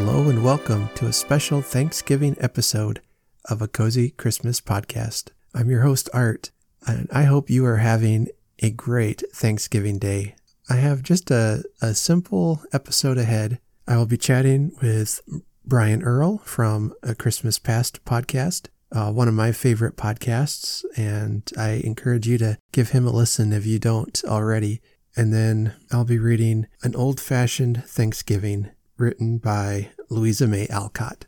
Hello and welcome to a special Thanksgiving episode of a Cozy Christmas podcast. I'm your host, Art, and I hope you are having a great Thanksgiving day. I have just a, a simple episode ahead. I will be chatting with Brian Earl from a Christmas Past podcast, uh, one of my favorite podcasts, and I encourage you to give him a listen if you don't already. And then I'll be reading An Old Fashioned Thanksgiving written by Louisa May Alcott.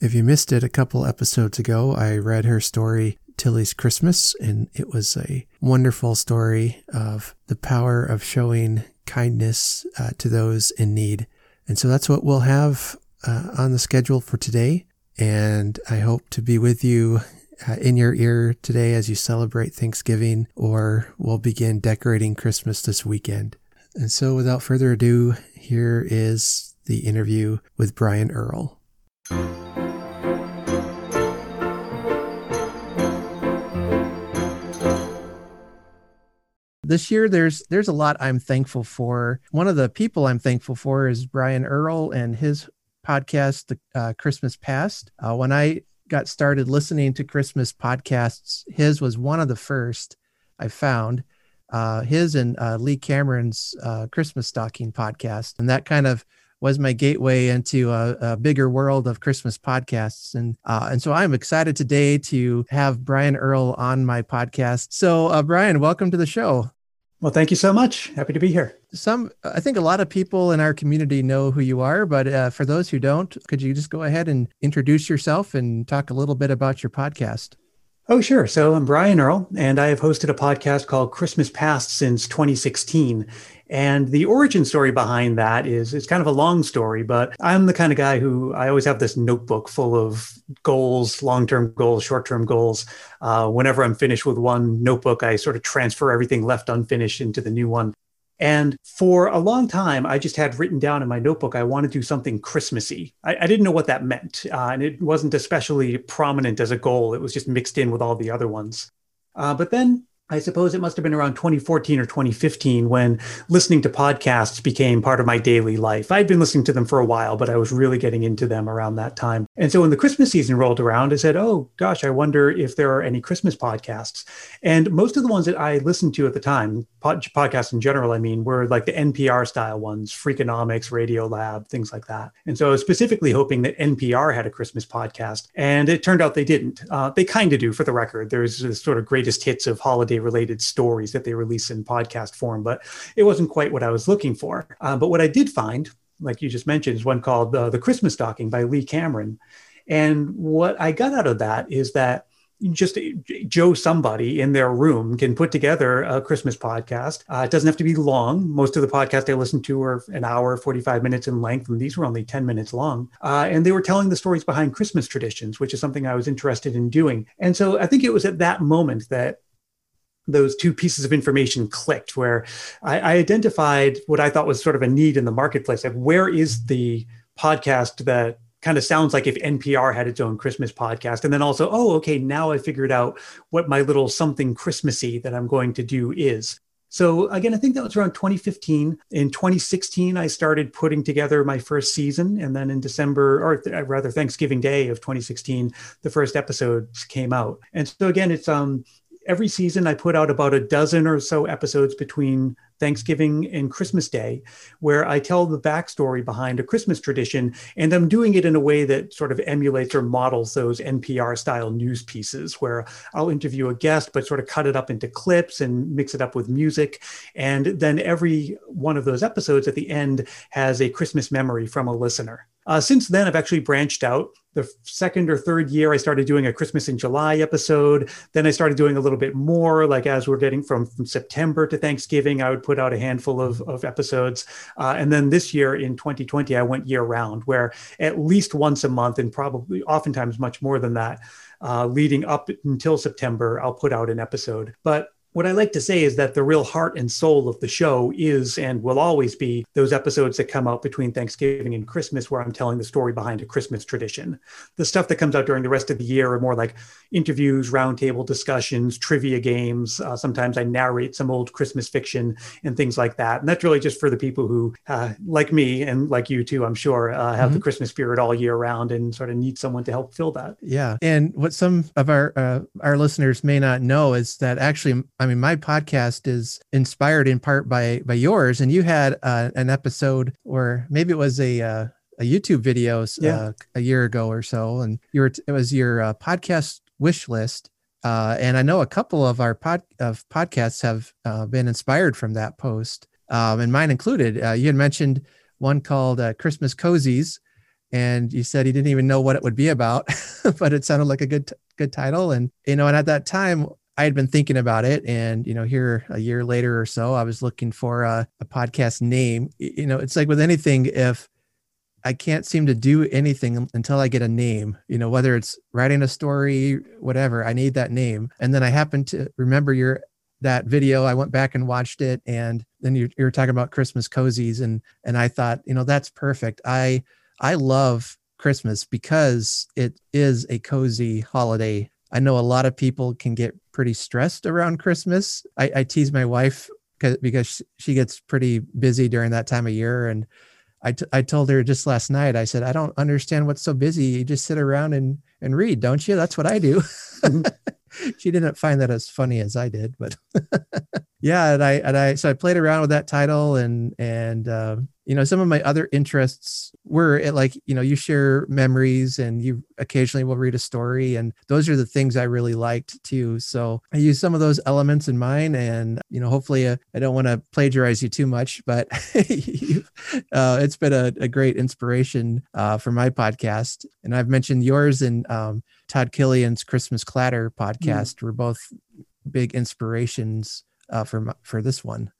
If you missed it a couple episodes ago, I read her story, Tilly's Christmas, and it was a wonderful story of the power of showing kindness uh, to those in need. And so that's what we'll have uh, on the schedule for today. And I hope to be with you uh, in your ear today as you celebrate Thanksgiving, or we'll begin decorating Christmas this weekend. And so, without further ado, here is the interview with Brian Earl. this year there's there's a lot I'm thankful for. One of the people I'm thankful for is Brian Earl and his podcast, The uh, Christmas Past. Uh, when I got started listening to Christmas podcasts, his was one of the first I found. Uh, his and uh, Lee Cameron's uh, Christmas Stocking podcast, and that kind of was my gateway into a, a bigger world of Christmas podcasts. And uh, and so I'm excited today to have Brian Earl on my podcast. So uh, Brian, welcome to the show. Well, thank you so much. Happy to be here. Some, I think a lot of people in our community know who you are, but uh, for those who don't, could you just go ahead and introduce yourself and talk a little bit about your podcast? Oh, sure. So I'm Brian Earl, and I have hosted a podcast called Christmas Past since 2016. And the origin story behind that is it's kind of a long story, but I'm the kind of guy who I always have this notebook full of goals, long term goals, short term goals. Uh, whenever I'm finished with one notebook, I sort of transfer everything left unfinished into the new one. And for a long time, I just had written down in my notebook, I want to do something Christmassy. I, I didn't know what that meant. Uh, and it wasn't especially prominent as a goal, it was just mixed in with all the other ones. Uh, but then I suppose it must have been around 2014 or 2015 when listening to podcasts became part of my daily life. I'd been listening to them for a while, but I was really getting into them around that time. And so when the Christmas season rolled around, I said, oh gosh, I wonder if there are any Christmas podcasts. And most of the ones that I listened to at the time, pod- podcasts in general, I mean, were like the NPR style ones, Freakonomics, Radiolab, things like that. And so I was specifically hoping that NPR had a Christmas podcast. And it turned out they didn't. Uh, they kind of do, for the record. There's sort of greatest hits of holiday related stories that they release in podcast form, but it wasn't quite what I was looking for. Uh, but what I did find, like you just mentioned, is one called uh, The Christmas Stocking by Lee Cameron. And what I got out of that is that just Joe somebody in their room can put together a Christmas podcast. Uh, it doesn't have to be long. Most of the podcasts I listened to are an hour, 45 minutes in length, and these were only 10 minutes long. Uh, and they were telling the stories behind Christmas traditions, which is something I was interested in doing. And so I think it was at that moment that those two pieces of information clicked where I, I, identified what I thought was sort of a need in the marketplace. Like, where is the podcast that kind of sounds like if NPR had its own Christmas podcast? And then also, oh, okay, now I figured out what my little something Christmassy that I'm going to do is. So again, I think that was around 2015. In 2016, I started putting together my first season, and then in December, or rather Thanksgiving Day of 2016, the first episodes came out. And so again, it's um every season I put out about a dozen or so episodes between Thanksgiving and Christmas Day, where I tell the backstory behind a Christmas tradition. And I'm doing it in a way that sort of emulates or models those NPR style news pieces, where I'll interview a guest, but sort of cut it up into clips and mix it up with music. And then every one of those episodes at the end has a Christmas memory from a listener. Uh, since then, I've actually branched out. The second or third year, I started doing a Christmas in July episode. Then I started doing a little bit more, like as we're getting from, from September to Thanksgiving, I would put out a handful of, of episodes. Uh, and then this year in 2020, I went year round, where at least once a month, and probably oftentimes much more than that, uh, leading up until September, I'll put out an episode. But what I like to say is that the real heart and soul of the show is and will always be those episodes that come out between Thanksgiving and Christmas, where I'm telling the story behind a Christmas tradition. The stuff that comes out during the rest of the year are more like interviews, roundtable discussions, trivia games. Uh, sometimes I narrate some old Christmas fiction and things like that. And that's really just for the people who, uh, like me and like you too, I'm sure, uh, have mm-hmm. the Christmas spirit all year round and sort of need someone to help fill that. Yeah. And what some of our uh, our listeners may not know is that actually I mean, my podcast is inspired in part by by yours, and you had uh, an episode, or maybe it was a uh, a YouTube video yeah. uh, a year ago or so, and you were it was your uh, podcast wish list. Uh, and I know a couple of our pod of podcasts have uh, been inspired from that post, um, and mine included. Uh, you had mentioned one called uh, Christmas Cozies, and you said you didn't even know what it would be about, but it sounded like a good good title. And you know, and at that time, I had been thinking about it, and you know, here a year later or so, I was looking for a, a podcast name. You know, it's like with anything, if I can't seem to do anything until I get a name, you know, whether it's writing a story, whatever, I need that name. And then I happen to remember your that video. I went back and watched it, and then you, you were talking about Christmas cozies, and and I thought, you know, that's perfect. I I love Christmas because it is a cozy holiday. I know a lot of people can get pretty stressed around Christmas. I, I tease my wife because she gets pretty busy during that time of year. And I, t- I told her just last night, I said, I don't understand what's so busy. You just sit around and, and read, don't you? That's what I do. Mm-hmm. she didn't find that as funny as I did, but yeah. And I, and I, so I played around with that title and, and, um, you know, some of my other interests were it like, you know, you share memories and you occasionally will read a story. And those are the things I really liked too. So I use some of those elements in mine. And, you know, hopefully uh, I don't want to plagiarize you too much, but uh, it's been a, a great inspiration uh, for my podcast. And I've mentioned yours and um, Todd Killian's Christmas Clatter mm. podcast mm. were both big inspirations uh, for, for this one.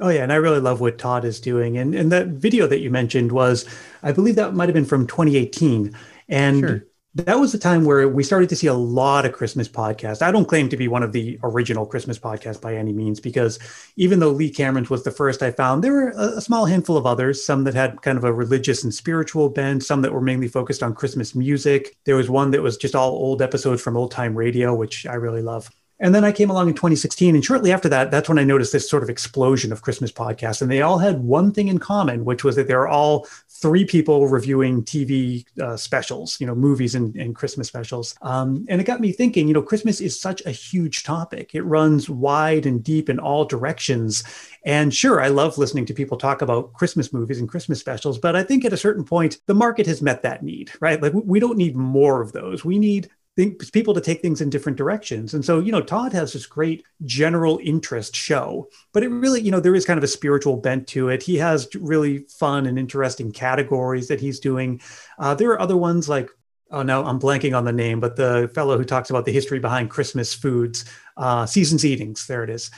Oh yeah, and I really love what Todd is doing. And and that video that you mentioned was, I believe that might have been from 2018, and sure. that was the time where we started to see a lot of Christmas podcasts. I don't claim to be one of the original Christmas podcasts by any means, because even though Lee Cameron's was the first I found, there were a, a small handful of others. Some that had kind of a religious and spiritual bent, some that were mainly focused on Christmas music. There was one that was just all old episodes from old time radio, which I really love. And then I came along in 2016. And shortly after that, that's when I noticed this sort of explosion of Christmas podcasts. And they all had one thing in common, which was that they're all three people reviewing TV uh, specials, you know, movies and, and Christmas specials. Um, and it got me thinking, you know, Christmas is such a huge topic. It runs wide and deep in all directions. And sure, I love listening to people talk about Christmas movies and Christmas specials, but I think at a certain point, the market has met that need, right? Like we don't need more of those. We need think people to take things in different directions. And so, you know, Todd has this great general interest show, but it really, you know, there is kind of a spiritual bent to it. He has really fun and interesting categories that he's doing. Uh, there are other ones like oh no, I'm blanking on the name, but the fellow who talks about the history behind Christmas foods, uh, seasons eatings, there it is.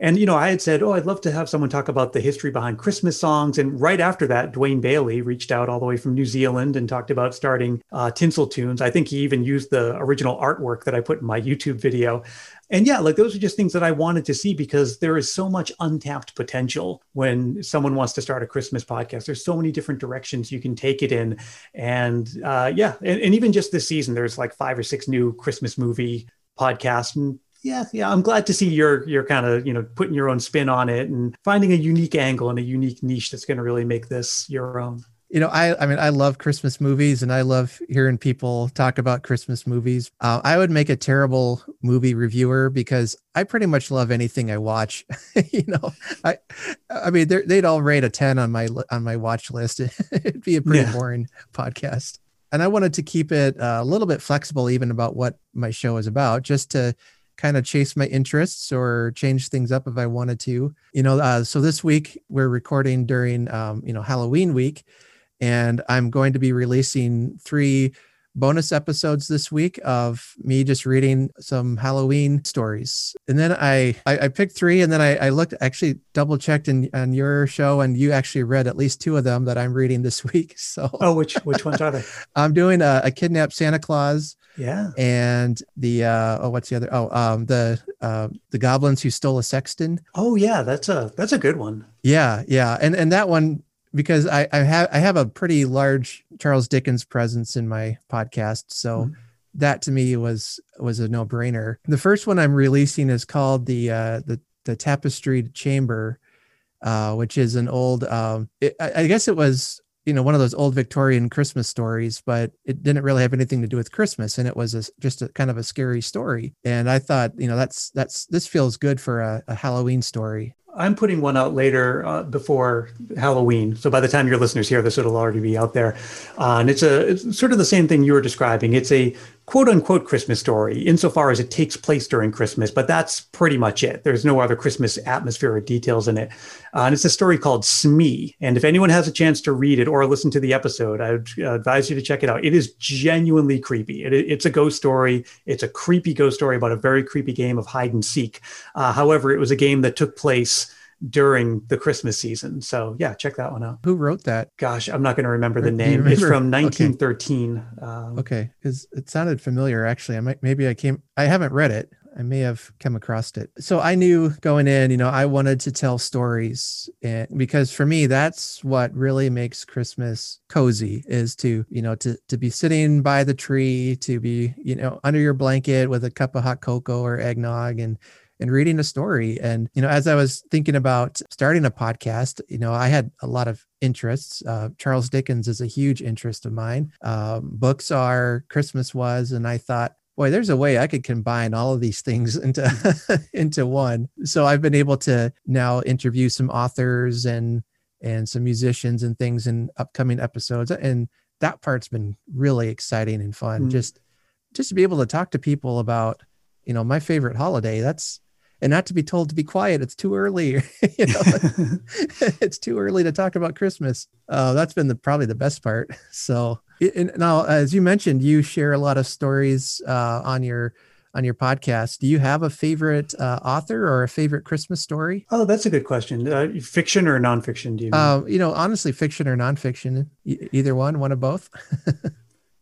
And, you know, I had said, oh, I'd love to have someone talk about the history behind Christmas songs. And right after that, Dwayne Bailey reached out all the way from New Zealand and talked about starting uh, Tinsel Tunes. I think he even used the original artwork that I put in my YouTube video. And yeah, like those are just things that I wanted to see because there is so much untapped potential when someone wants to start a Christmas podcast. There's so many different directions you can take it in. And uh, yeah, and, and even just this season, there's like five or six new Christmas movie podcasts. And yeah, yeah, I'm glad to see you're you're kind of you know putting your own spin on it and finding a unique angle and a unique niche that's going to really make this your own. You know, I I mean, I love Christmas movies and I love hearing people talk about Christmas movies. Uh, I would make a terrible movie reviewer because I pretty much love anything I watch. you know, I I mean, they'd all rate a ten on my on my watch list. It'd be a pretty yeah. boring podcast. And I wanted to keep it uh, a little bit flexible, even about what my show is about, just to kind of chase my interests or change things up if I wanted to. You know, uh, so this week we're recording during, um, you know, Halloween week, and I'm going to be releasing three bonus episodes this week of me just reading some Halloween stories. And then I I, I picked three, and then I, I looked actually double checked in on your show, and you actually read at least two of them that I'm reading this week. So oh, which which ones are they? I'm doing a, a kidnapped Santa Claus Yeah. And the uh, oh, what's the other? Oh, um, the uh, the goblins who stole a sexton. Oh yeah, that's a that's a good one. Yeah, yeah, and and that one because I I have I have a pretty large Charles Dickens presence in my podcast, so. Mm-hmm. That to me was was a no brainer. The first one I'm releasing is called the uh, the the Tapestried Chamber, uh, which is an old. Um, it, I, I guess it was you know one of those old Victorian Christmas stories, but it didn't really have anything to do with Christmas, and it was a, just a kind of a scary story. And I thought, you know, that's that's this feels good for a, a Halloween story. I'm putting one out later uh, before Halloween. So by the time your listeners hear this, it'll already be out there. Uh, and it's a it's sort of the same thing you were describing. It's a quote unquote Christmas story insofar as it takes place during Christmas, but that's pretty much it. There's no other Christmas atmosphere or details in it. Uh, and it's a story called Smee. And if anyone has a chance to read it or listen to the episode, I would advise you to check it out. It is genuinely creepy. It, it's a ghost story. It's a creepy ghost story about a very creepy game of hide and seek. Uh, however, it was a game that took place during the Christmas season. So yeah, check that one out. Who wrote that? Gosh, I'm not going to remember the name. Remember? It's from 1913. Okay, um, okay. because it sounded familiar. Actually, I might maybe I came. I haven't read it. I may have come across it. So I knew going in, you know, I wanted to tell stories and because for me that's what really makes Christmas cozy is to, you know, to to be sitting by the tree, to be, you know, under your blanket with a cup of hot cocoa or eggnog and and reading a story. And, you know, as I was thinking about starting a podcast, you know, I had a lot of interests. Uh, Charles Dickens is a huge interest of mine. Um, books are, Christmas was, and I thought, boy, there's a way I could combine all of these things into into one. So I've been able to now interview some authors and and some musicians and things in upcoming episodes, and that part's been really exciting and fun. Mm. Just just to be able to talk to people about you know my favorite holiday. That's and not to be told to be quiet. It's too early. you know, it's too early to talk about Christmas. Uh, that's been the probably the best part. So and now, as you mentioned, you share a lot of stories uh, on your on your podcast. Do you have a favorite uh, author or a favorite Christmas story? Oh, that's a good question. Uh, fiction or nonfiction? Do you? Mean? Uh, you know, honestly, fiction or nonfiction, e- either one, one of both.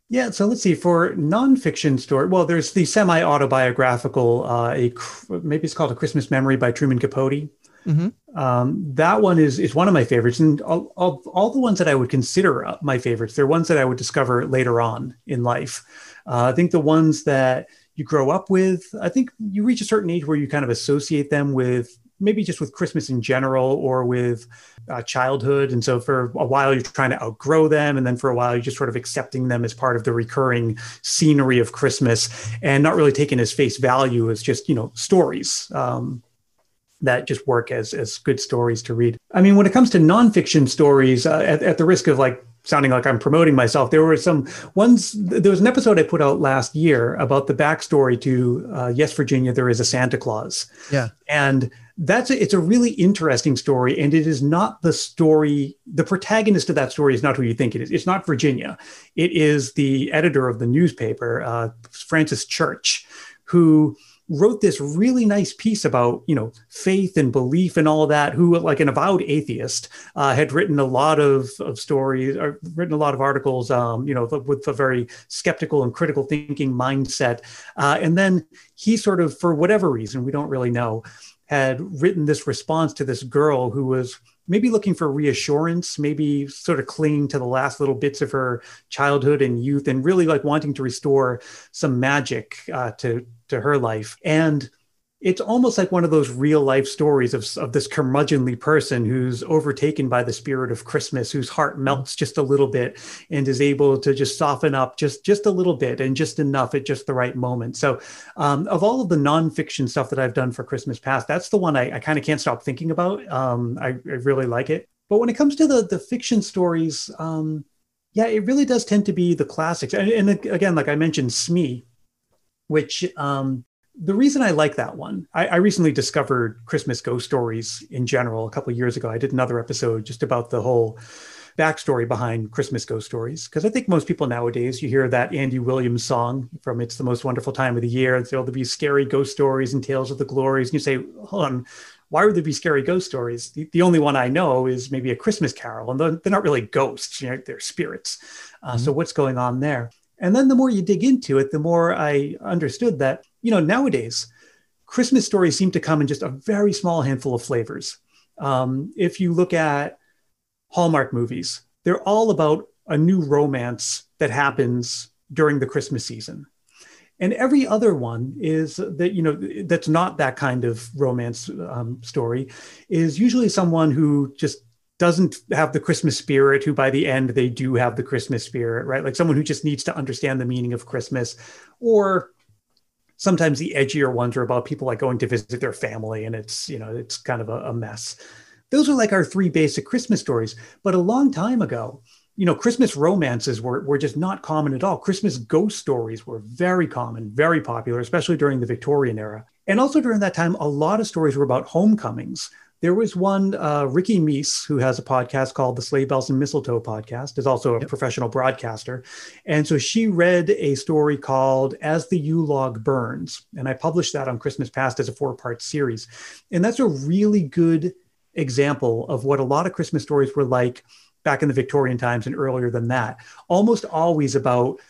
Yeah, so let's see. For nonfiction story, well, there's the semi-autobiographical, uh, a maybe it's called A Christmas Memory by Truman Capote. Mm-hmm. Um, that one is is one of my favorites, and all, all, all, the ones that I would consider uh, my favorites, they're ones that I would discover later on in life. Uh, I think the ones that you grow up with, I think you reach a certain age where you kind of associate them with maybe just with Christmas in general or with uh, childhood. And so for a while, you're trying to outgrow them. And then for a while, you're just sort of accepting them as part of the recurring scenery of Christmas and not really taking as face value as just, you know, stories. Um, that just work as as good stories to read. I mean, when it comes to nonfiction stories, uh, at, at the risk of like sounding like I'm promoting myself. There were some ones. There was an episode I put out last year about the backstory to uh, Yes, Virginia. There is a Santa Claus. Yeah, and that's a, it's a really interesting story and it is not the story the protagonist of that story is not who you think it is. It's not virginia. It is the editor of the newspaper uh, francis church who wrote this really nice piece about you know faith and belief and all of that who like an avowed atheist uh, had written a lot of, of stories or written a lot of articles um, you know with a very skeptical and critical thinking mindset. Uh, and then he sort of for whatever reason we don't really know had written this response to this girl who was maybe looking for reassurance, maybe sort of clinging to the last little bits of her childhood and youth, and really like wanting to restore some magic uh, to to her life. And it's almost like one of those real life stories of, of this curmudgeonly person who's overtaken by the spirit of Christmas, whose heart melts just a little bit and is able to just soften up just just a little bit and just enough at just the right moment. So, um, of all of the nonfiction stuff that I've done for Christmas past, that's the one I, I kind of can't stop thinking about. Um, I, I, really like it. But when it comes to the the fiction stories, um, yeah, it really does tend to be the classics. And, and again, like I mentioned, Smee, which um, the reason I like that one, I, I, recently discovered Christmas ghost stories in general a couple years ago. I did another episode just about the whole backstory behind Christmas ghost stories because I think most people nowadays you hear that Andy Williams song from "It's the Most Wonderful Time of the Year." And there'll be scary ghost stories and tales of the glories, and you say, "Hold on." Why would there be scary ghost stories? The, the only one I know is maybe a Christmas Carol, and they're, they're not really ghosts; you know, they're spirits. Uh, mm-hmm. So, what's going on there? And then the more you dig into it, the more I understood that, you know, nowadays, Christmas stories seem to come in just a very small handful of flavors. Um, if you look at Hallmark movies, they're all about a new romance that happens during the Christmas season. And every other one is that, you know, that's not that kind of romance um, story, is usually someone who just doesn't have the Christmas spirit, who by the end they do have the Christmas spirit, right? Like someone who just needs to understand the meaning of Christmas. Or sometimes the edgier ones are about people like going to visit their family and it's, you know, it's kind of a, a mess. Those are like our three basic Christmas stories. But a long time ago, you know, Christmas romances were, were just not common at all. Christmas ghost stories were very common, very popular, especially during the Victorian era. And also during that time, a lot of stories were about homecomings. There was one, uh, Ricky Meese, who has a podcast called the Sleigh Bells and Mistletoe podcast, is also a yep. professional broadcaster. And so she read a story called As the Yule Log Burns. And I published that on Christmas Past as a four part series. And that's a really good example of what a lot of Christmas stories were like back in the Victorian times and earlier than that. Almost always about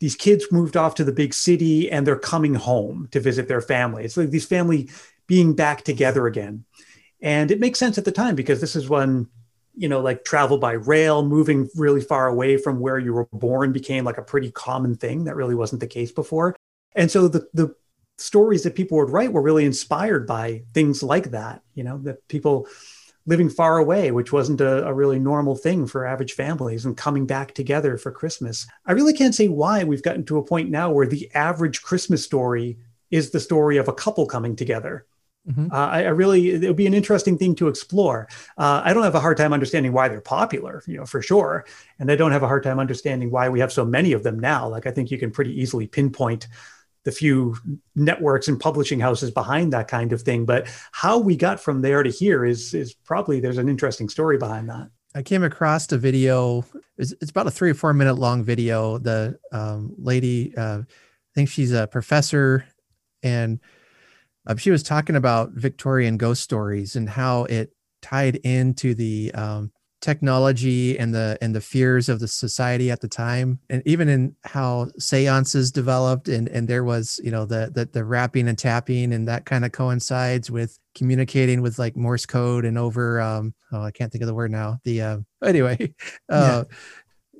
these kids moved off to the big city and they're coming home to visit their family. It's like these family being back together again. And it makes sense at the time because this is when, you know, like travel by rail, moving really far away from where you were born became like a pretty common thing. That really wasn't the case before. And so the, the stories that people would write were really inspired by things like that, you know, that people living far away, which wasn't a, a, really normal thing for average families, and coming back together for Christmas. I really can't say why we've gotten to a point now where the average Christmas story is the story of a couple coming together. Mm-hmm. Uh, I, I, really, it would be an interesting thing to explore. Uh, I don't have a hard time understanding why they're popular, you know, for sure. And I don't have a hard time understanding why we have so many of them now. Like, I think you can pretty easily pinpoint the few networks and publishing houses behind that kind of thing. But how we got from there to here is, is probably, there's an interesting story behind that. I came across a video. It's, it's about a three or four minute long video. The um, lady, uh, I think she's a professor and um, she was talking about Victorian ghost stories and how it tied into the um, technology and the and the fears of the society at the time, and even in how seances developed. And and there was you know the the, the rapping and tapping, and that kind of coincides with communicating with like Morse code and over. Um, oh, I can't think of the word now. The uh, anyway, uh, yeah.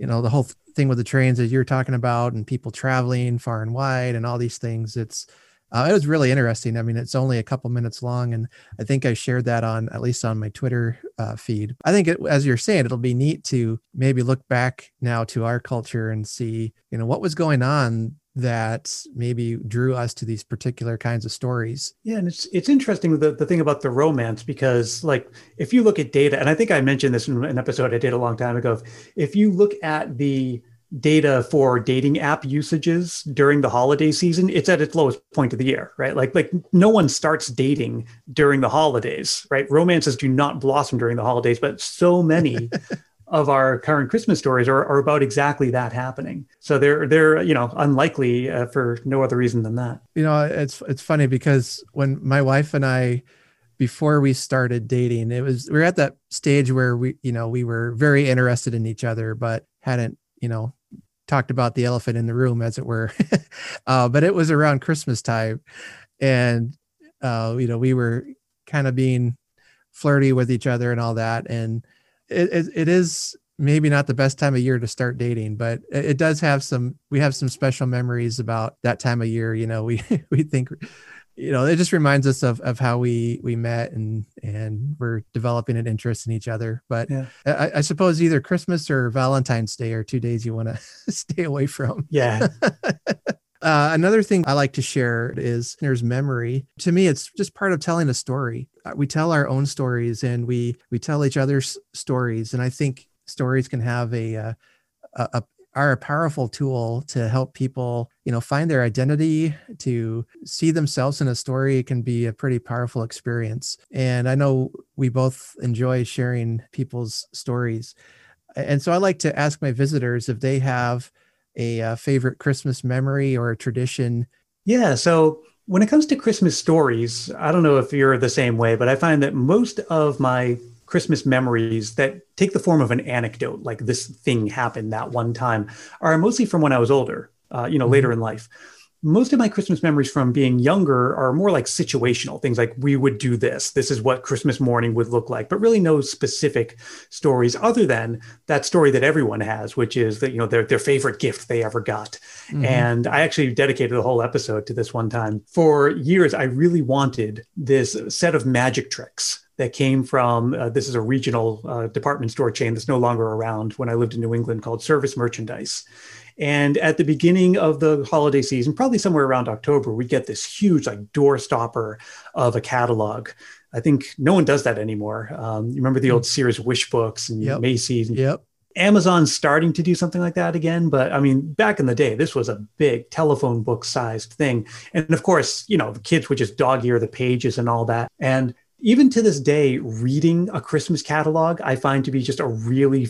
you know the whole thing with the trains that you're talking about and people traveling far and wide and all these things. It's uh, it was really interesting. I mean, it's only a couple minutes long, and I think I shared that on at least on my Twitter uh, feed. I think, it, as you're saying, it'll be neat to maybe look back now to our culture and see, you know, what was going on that maybe drew us to these particular kinds of stories. Yeah, and it's it's interesting the, the thing about the romance because like if you look at data, and I think I mentioned this in an episode I did a long time ago, if you look at the data for dating app usages during the holiday season, it's at its lowest point of the year, right? Like, like no one starts dating during the holidays, right? Romances do not blossom during the holidays, but so many of our current Christmas stories are, are about exactly that happening. So they're they're you know unlikely uh, for no other reason than that. You know, it's it's funny because when my wife and I before we started dating it was we are at that stage where we you know we were very interested in each other but hadn't you know talked about the elephant in the room, as it were. uh, but it was around Christmas time, and uh, you know we were kind of being flirty with each other and all that. And it, it, it is maybe not the best time of year to start dating, but it, it does have some. We have some special memories about that time of year. You know, we we think you know it just reminds us of of how we we met and and we're developing an interest in each other. But yeah. I, I, suppose either christmas or valentine's day are two days you want to stay away from. Yeah. Uh, another thing i like to share is there's memory. To me it's just part of telling a story. Uh, we tell our own stories and we we tell each other's stories. And i think stories can have a, uh, a, a are a powerful tool to help people, you know, find their identity, to see themselves in a story. It can be a pretty powerful experience. And I know we both enjoy sharing people's stories. And so I like to ask my visitors if they have a, a uh, favorite Christmas memory or a tradition. Yeah. So when it comes to Christmas stories, I don't know if you're the same way, but I find that most of my Christmas memories that take the form of an anecdote, like this thing happened that one time, are mostly from when I was older, uh, you know, mm-hmm. later in life most of my Christmas memories from being younger are more like situational things like we would do this. This is what Christmas morning would look like, but really no specific stories other than that story that everyone has, which is that, you know, their, their favorite gift they ever got. Mm-hmm. And I actually dedicated a whole episode to this one time. For years, I really wanted this set of magic tricks that came from uh, this is a regional uh, department store chain that's no longer around when I lived in New England called Service Merchandise. And at the beginning of the holiday season, probably somewhere around October, we get this huge like door stopper of a catalog. I think no one does that anymore. Um, you remember the old Sears Wish books and yep. Macy's. Yep. Amazon's starting to do something like that again, but I mean, back in the day, this was a big telephone book sized thing. And of course, you know, the kids would just dog ear the pages and all that. And even to this day, reading a Christmas catalog, I find to be just a really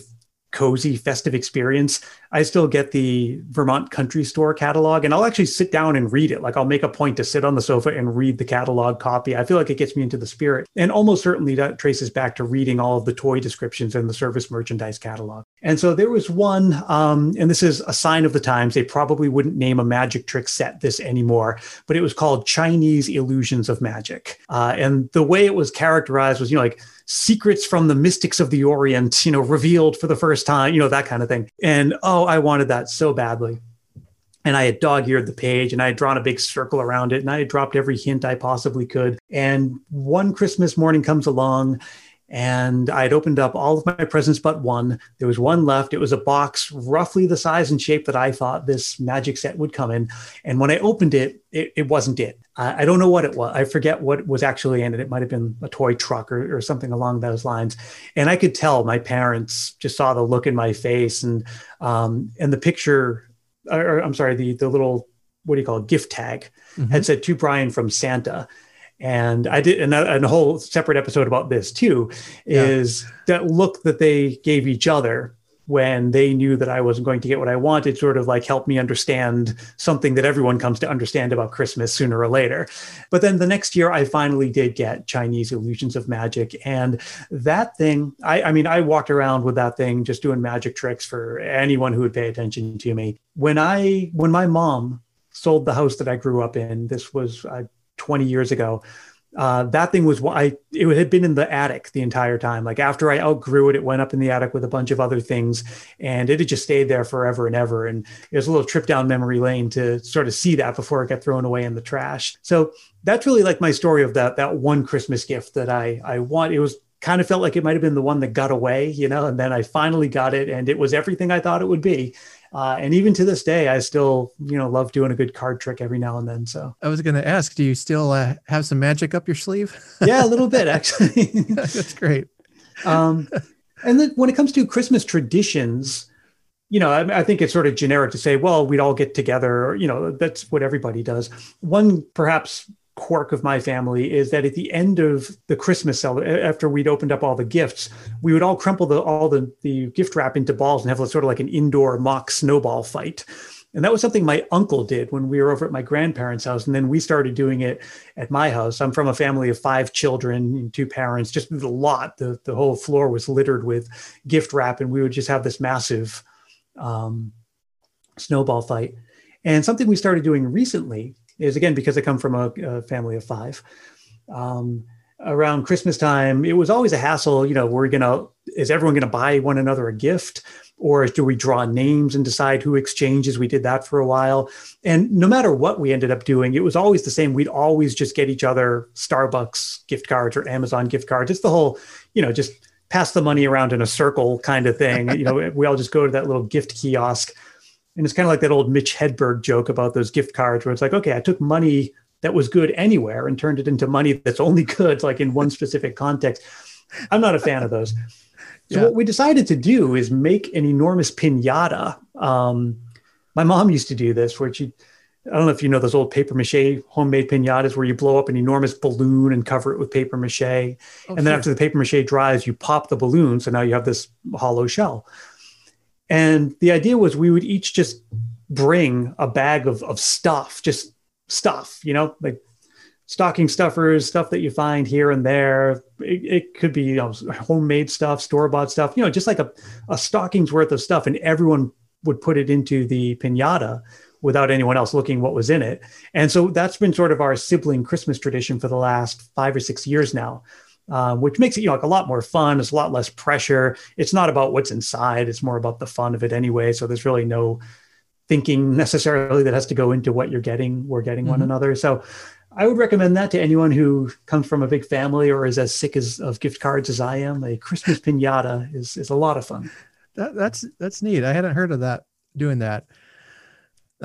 cozy festive experience i still get the vermont country store catalog and i'll actually sit down and read it. Like i'll make a point to sit on the sofa and read the catalog copy. I feel like it gets me into the spirit and almost certainly that traces back to reading all of the toy descriptions in the service merchandise catalog. And so there was one um, and this is a sign of the times. They probably wouldn't name a magic trick set this anymore but it was called chinese illusions of magic. Uh, and the way it was characterized was you know like secrets from the mystics of the Orient, you know, revealed for the first time, you know, that kind of thing. And oh, I wanted that so badly. And I had dog eared the page and I had drawn a big circle around it and I had dropped every hint I possibly could. And one Christmas morning comes along and I had opened up all of my presents but one. There was one left. It was a box roughly the size and shape that I thought this magic set would come in. And when I opened it, it, it wasn't it. I, I, don't know what it was. I forget what was actually in it. It might have been a toy truck or, or something along those lines. And I could tell my parents just saw the look in my face and um, and the picture, or, I'm sorry, the the little what do you call it, gift tag mm-hmm. had said to Brian from Santa and I did and a, whole separate episode about this too is yeah. that look that they gave each other when they knew that I wasn't going to get what I wanted sort of like helped me understand something that everyone comes to understand about Christmas sooner or later. But then the next year I finally did get Chinese Illusions of Magic and that thing I, I mean I walked around with that thing just doing magic tricks for anyone who would pay attention to me. When I when my mom sold the house that I grew up in. This was I 20 years ago. Uh, that thing was I it had been in the attic the entire time. Like after I outgrew it, it went up in the attic with a bunch of other things, and it had just stayed there forever and ever. And it was a little trip down memory lane to sort of see that before it got thrown away in the trash. So that's really like my story of that that one Christmas gift that I I want. It was kind of felt like it might have been the one that got away, you know, and then I finally got it, and it was everything I thought it would be. Uh, and even to this day, I still, you know, love doing a good card trick every now and then. So I was going to ask, do you still uh, have some magic up your sleeve? yeah, a little bit actually. That's great. um, and then when it comes to Christmas traditions, you know, I, I, think it's sort of generic to say, well, we'd all get together. Or, you know, that's what everybody does. One perhaps quirk of my family is that at the end of the Christmas cell, after we'd opened up all the gifts, we would all crumple the, all the, the gift wrap into balls and have a, sort of like an indoor mock snowball fight. And that was something my uncle did when we were over at my grandparents' house. And then we started doing it at my house. I'm from a family of five children, two parents, just a lot. The, the whole floor was littered with gift wrap. And we would just have this massive um, snowball fight. And something we started doing recently is again because I come from a, a family of five. Um, around Christmas time, it was always a hassle. You know, we're gonna is everyone gonna buy one another a gift, or do we draw names and decide who exchanges? We did that for a while, and no matter what we ended up doing, it was always the same. We'd always just get each other Starbucks gift cards or Amazon gift cards. It's the whole, you know, just pass the money around in a circle kind of thing. you know, we all just go to that little gift kiosk and it's kind of like that old Mitch Hedberg joke about those gift cards where it's like, okay, I took money that was good anywhere and turned it into money that's only good, like in one specific context. I'm not a fan of those. So yeah. what we decided to do is make an enormous pinata. Um, my mom used to do this where she, I don't know if you know those old paper mache homemade pinatas where you blow up an enormous balloon and cover it with paper mache. Oh, and then sure. after the paper mache dries, you pop the balloon. So now you have this hollow shell. And the idea was we would each just bring a bag of, of stuff, just stuff, you know, like stocking stuffers, stuff that you find here and there. It, it could be you know, homemade stuff, store bought stuff, you know, just like a, a stocking's worth of stuff. And everyone would put it into the pinata without anyone else looking what was in it. And so that's been sort of our sibling Christmas tradition for the last five or six years now. Uh, which makes it you know like a lot more fun. It's a lot less pressure. It's not about what's inside. It's more about the fun of it anyway. So there's really no thinking necessarily that has to go into what you're getting. We're getting mm-hmm. one another. So I would recommend that to anyone who comes from a big family or is as sick as of gift cards as I am. A Christmas pinata is is a lot of fun. That, that's that's neat. I hadn't heard of that doing that.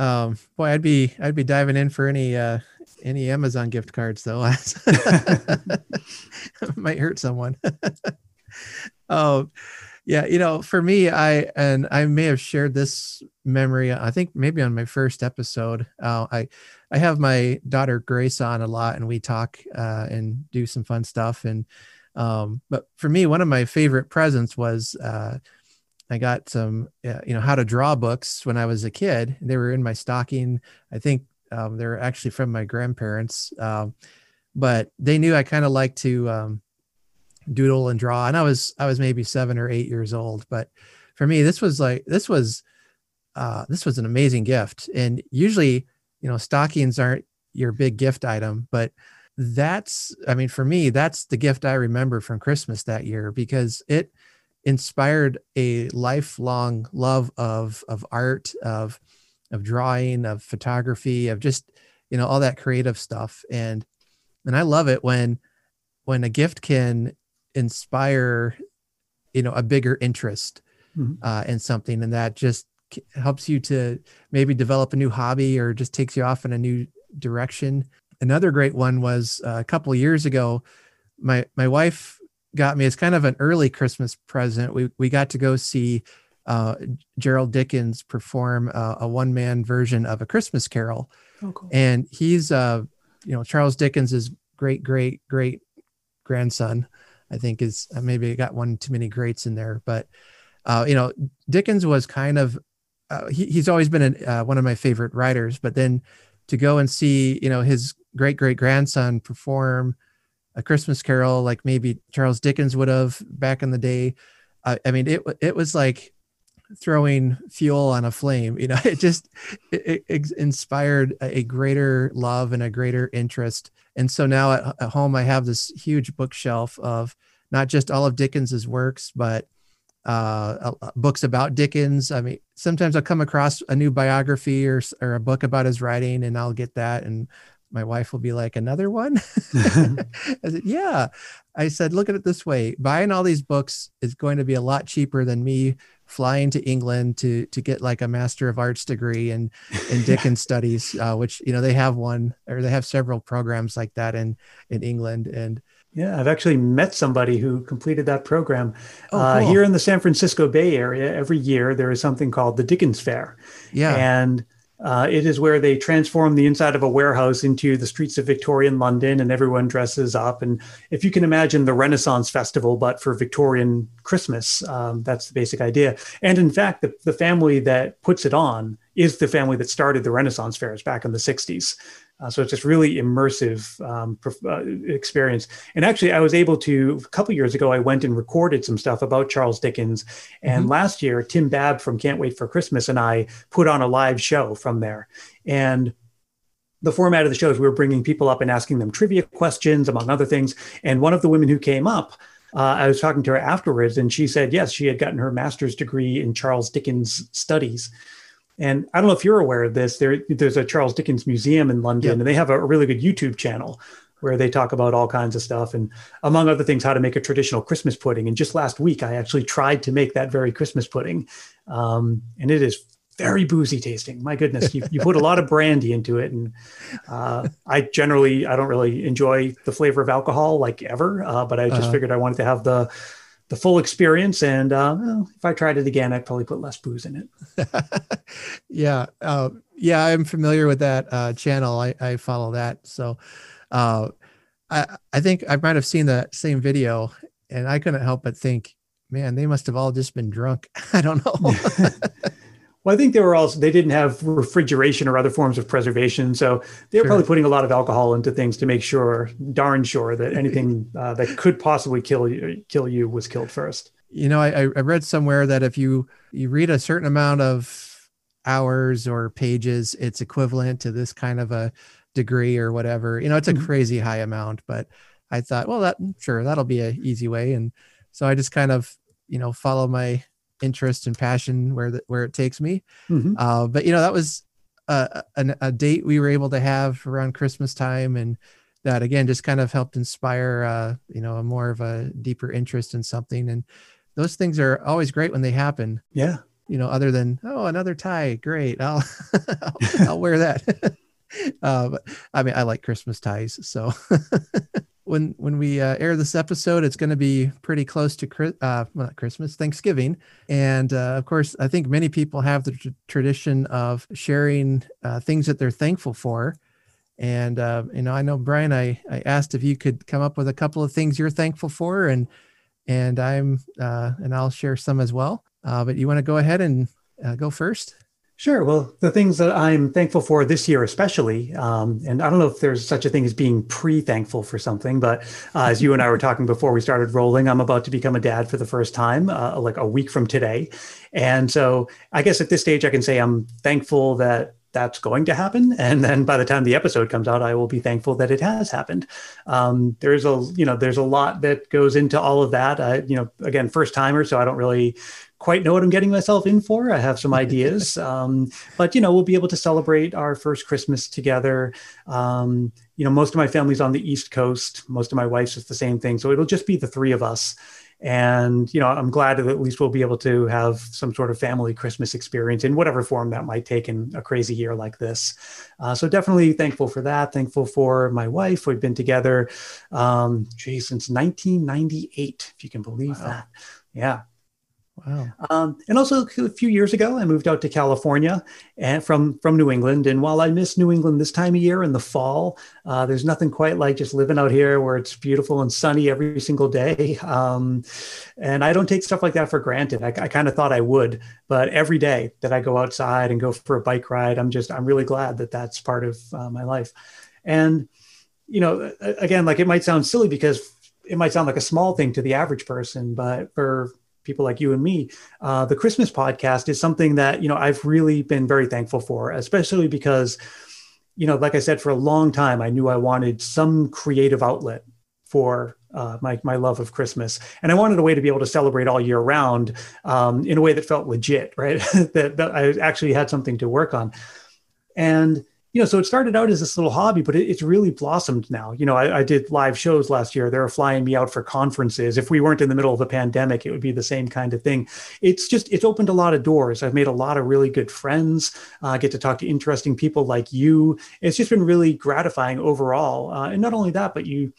Um, boy, I'd be I'd be diving in for any uh, any Amazon gift cards though. Might hurt someone. oh, yeah. You know, for me, I and I may have shared this memory. I think maybe on my first episode. Uh, I I have my daughter Grace on a lot, and we talk uh, and do some fun stuff. And um, but for me, one of my favorite presents was. Uh, I got some, uh, you know, how to draw books when I was a kid. They were in my stocking. I think um, they're actually from my grandparents, um, but they knew I kind of like to um, doodle and draw. And I was I was maybe seven or eight years old, but for me, this was like this was uh, this was an amazing gift. And usually, you know, stockings aren't your big gift item, but that's I mean, for me, that's the gift I remember from Christmas that year because it inspired a lifelong love of of art of of drawing, of photography, of just, you know, all that creative stuff. And, and I love it when, when a gift can inspire, you know, a bigger interest mm-hmm. uh, in something. And that just helps you to maybe develop a new hobby or just takes you off in a new direction. Another great one was uh, a couple years ago, my, my wife got me It's kind of an early Christmas present. We, we got to go see uh, Gerald Dickens perform uh, a one man version of A Christmas Carol. Oh, cool. And he's, uh, you know, Charles Dickens's great, great, great grandson, I think is uh, maybe I got one too many greats in there. But, uh, you know, Dickens was kind of, uh, he, he's always been an, one of my favorite writers. But then to go and see, you know, his great, great grandson perform a Christmas Carol like maybe Charles Dickens would have back in the day. I mean, it it was like throwing fuel on a flame you know it just it, it inspired a greater love and a greater interest and so now at, at, home i have this huge bookshelf of not just all of dickens's works but uh, uh, books about dickens i mean sometimes i'll come across a new biography or, or a book about his writing and i'll get that and my wife will be like another one I said, yeah i said look at it this way buying all these books is going to be a lot cheaper than me flying to England to to get like a Master of Arts degree in in Dickens studies, uh, which you know they have one or they have several programs like that in in England. And yeah, I've actually met somebody who completed that program oh, uh, cool. uh, here in the San Francisco Bay Area. Every year there is something called the Dickens Fair. Yeah, and uh, it is where they transform the inside of a warehouse into the streets of Victorian London, and everyone dresses up. And if you can imagine the Renaissance Festival, but for Victorian Christmas, um, that's the basic idea. And in fact, the, the family that puts it on is the family that started the Renaissance fairs back in the 60s. Uh, so it's just really immersive um, uh, experience. And actually, I was able to a couple years ago. I went and recorded some stuff about Charles Dickens. And mm-hmm. last year, Tim Babb from Can't Wait for Christmas and I put on a live show from there. And the format of the show is we were bringing people up and asking them trivia questions, among other things. And one of the women who came up, uh, I was talking to her afterwards, and she said yes, she had gotten her master's degree in Charles Dickens studies. And I don't know if you're aware of this. There, there's a Charles Dickens Museum in London, and they have a really good YouTube channel where they talk about all kinds of stuff and among other things how to make a traditional christmas pudding and just last week i actually tried to make that very christmas pudding um, and it is very boozy tasting my goodness you, you put a lot of brandy into it and uh, i generally i don't really enjoy the flavor of alcohol like ever uh, but i just uh-huh. figured i wanted to have the the full experience. And uh, well, if I tried it again, I'd probably put less booze in it. yeah. Uh, yeah, I'm familiar with that uh, channel. I, I follow that. So uh, I, I think I might have seen that same video and I couldn't help but think, man, they must have all just been drunk. I don't know. Well, I think they were also they didn't have refrigeration or other forms of preservation, so they were sure. probably putting a lot of alcohol into things to make sure, darn sure, that anything uh, that could possibly kill you kill you was killed first. You know, I, I read somewhere that if you you read a certain amount of hours or pages, it's equivalent to this kind of a degree or whatever. You know, it's a mm-hmm. crazy high amount, but I thought, well, that sure that'll be a easy way, and so I just kind of you know follow my interest and passion where the, where it takes me. Mm-hmm. Uh, but you know that was a, a, a, date we were able to have around Christmas time, and that again just kind of helped inspire uh, you know a more of a deeper interest in something. And those things are always great when they happen. Yeah. You know, other than oh another tie, great, I'll I'll, I'll wear that. uh, but I mean, I like Christmas ties, so when when we uh, air this episode, it's going to be pretty close to uh, well, not Christmas, Thanksgiving, and uh, of course, I think many people have the tr- tradition of sharing uh, things that they're thankful for. And uh, you know, I know Brian, I I asked if you could come up with a couple of things you're thankful for, and and I'm uh, and I'll share some as well. but you want to go ahead and go first? Sure. Well, the things that I'm thankful for this year, especially, um, and I don't know if there's such a thing as being pre thankful for something, but uh, as you and I were talking before we started rolling, I'm about to become a dad for the first time, uh, like a week from today. And so I guess at this stage, I can say I'm thankful that that's going to happen and then by the time the episode comes out i will be thankful that it has happened um, there's a you know there's a lot that goes into all of that you know again first timer so i don't really quite know what I'm getting myself in for. I have some ideas, um, but you know, we'll be able to celebrate our first Christmas together. Um, you know, most of my family's on the East Coast. Most of my wife's is the same thing, so it'll just be the three of us. And you know, I'm glad that at least we'll be able to have some sort of family Christmas experience in whatever form that might take in a crazy year like this. Uh, so definitely thankful for that. Thankful for my wife. We've been together, um, since 1998, if you can believe wow. that. Yeah. Wow. Um, and also a few years ago, I moved out to California and from from New England. And while I miss New England this time of year in the fall, uh, there's nothing quite like just living out here where it's beautiful and sunny every single day. Um, and I don't take stuff like that for granted. I, I kind of thought I would, but every day that I go outside and go for a bike ride, I'm just I'm really glad that that's part of uh, my life. And you know, again, like it might sound silly because it might sound like a small thing to the average person, but for people like you and me, uh, the Christmas podcast is something that you know I've really been very thankful for, especially because you know, like I said, for a long time I knew I wanted some creative outlet for uh, my my love of Christmas, and I wanted a way to be able to celebrate all year round um, in a way that felt legit, right? that, that I actually had something to work on, and you know, so it started out as this little hobby, but it, it's really blossomed now. You know, I, I, did live shows last year. They were flying me out for conferences. If we weren't in the middle of a pandemic, it would be the same kind of thing. It's just, it's opened a lot of doors. I've made a lot of really good friends. Uh, I get to talk to interesting people like you. It's just been really gratifying overall. Uh, and not only that, but you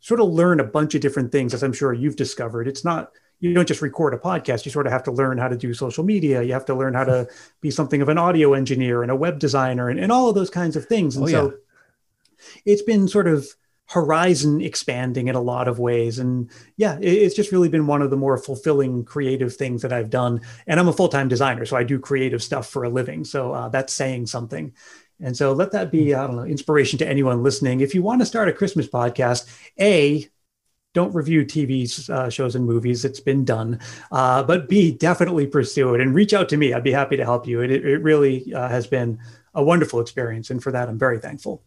sort of learn a bunch of different things, as I'm sure you've discovered. It's not, you don't just record a podcast you sort of have to learn how to do social media you have to learn how to be something of an audio engineer and a web designer and, and all of those kinds of things. And oh, so it's been sort of horizon expanding in a lot of ways. And yeah it, it's just really been one of the more fulfilling creative things that i've done. And i'm a full-time designer so i do creative stuff for a living. So uh, that's saying something. And so let that be i don't know inspiration to anyone listening. If you want to start a christmas podcast a don't review TV uh, shows and movies. It's been done. Uh, but B, definitely pursue it and reach out to me. I'd be happy to help you. It, it really uh, has been a wonderful experience. And for that, I'm very thankful.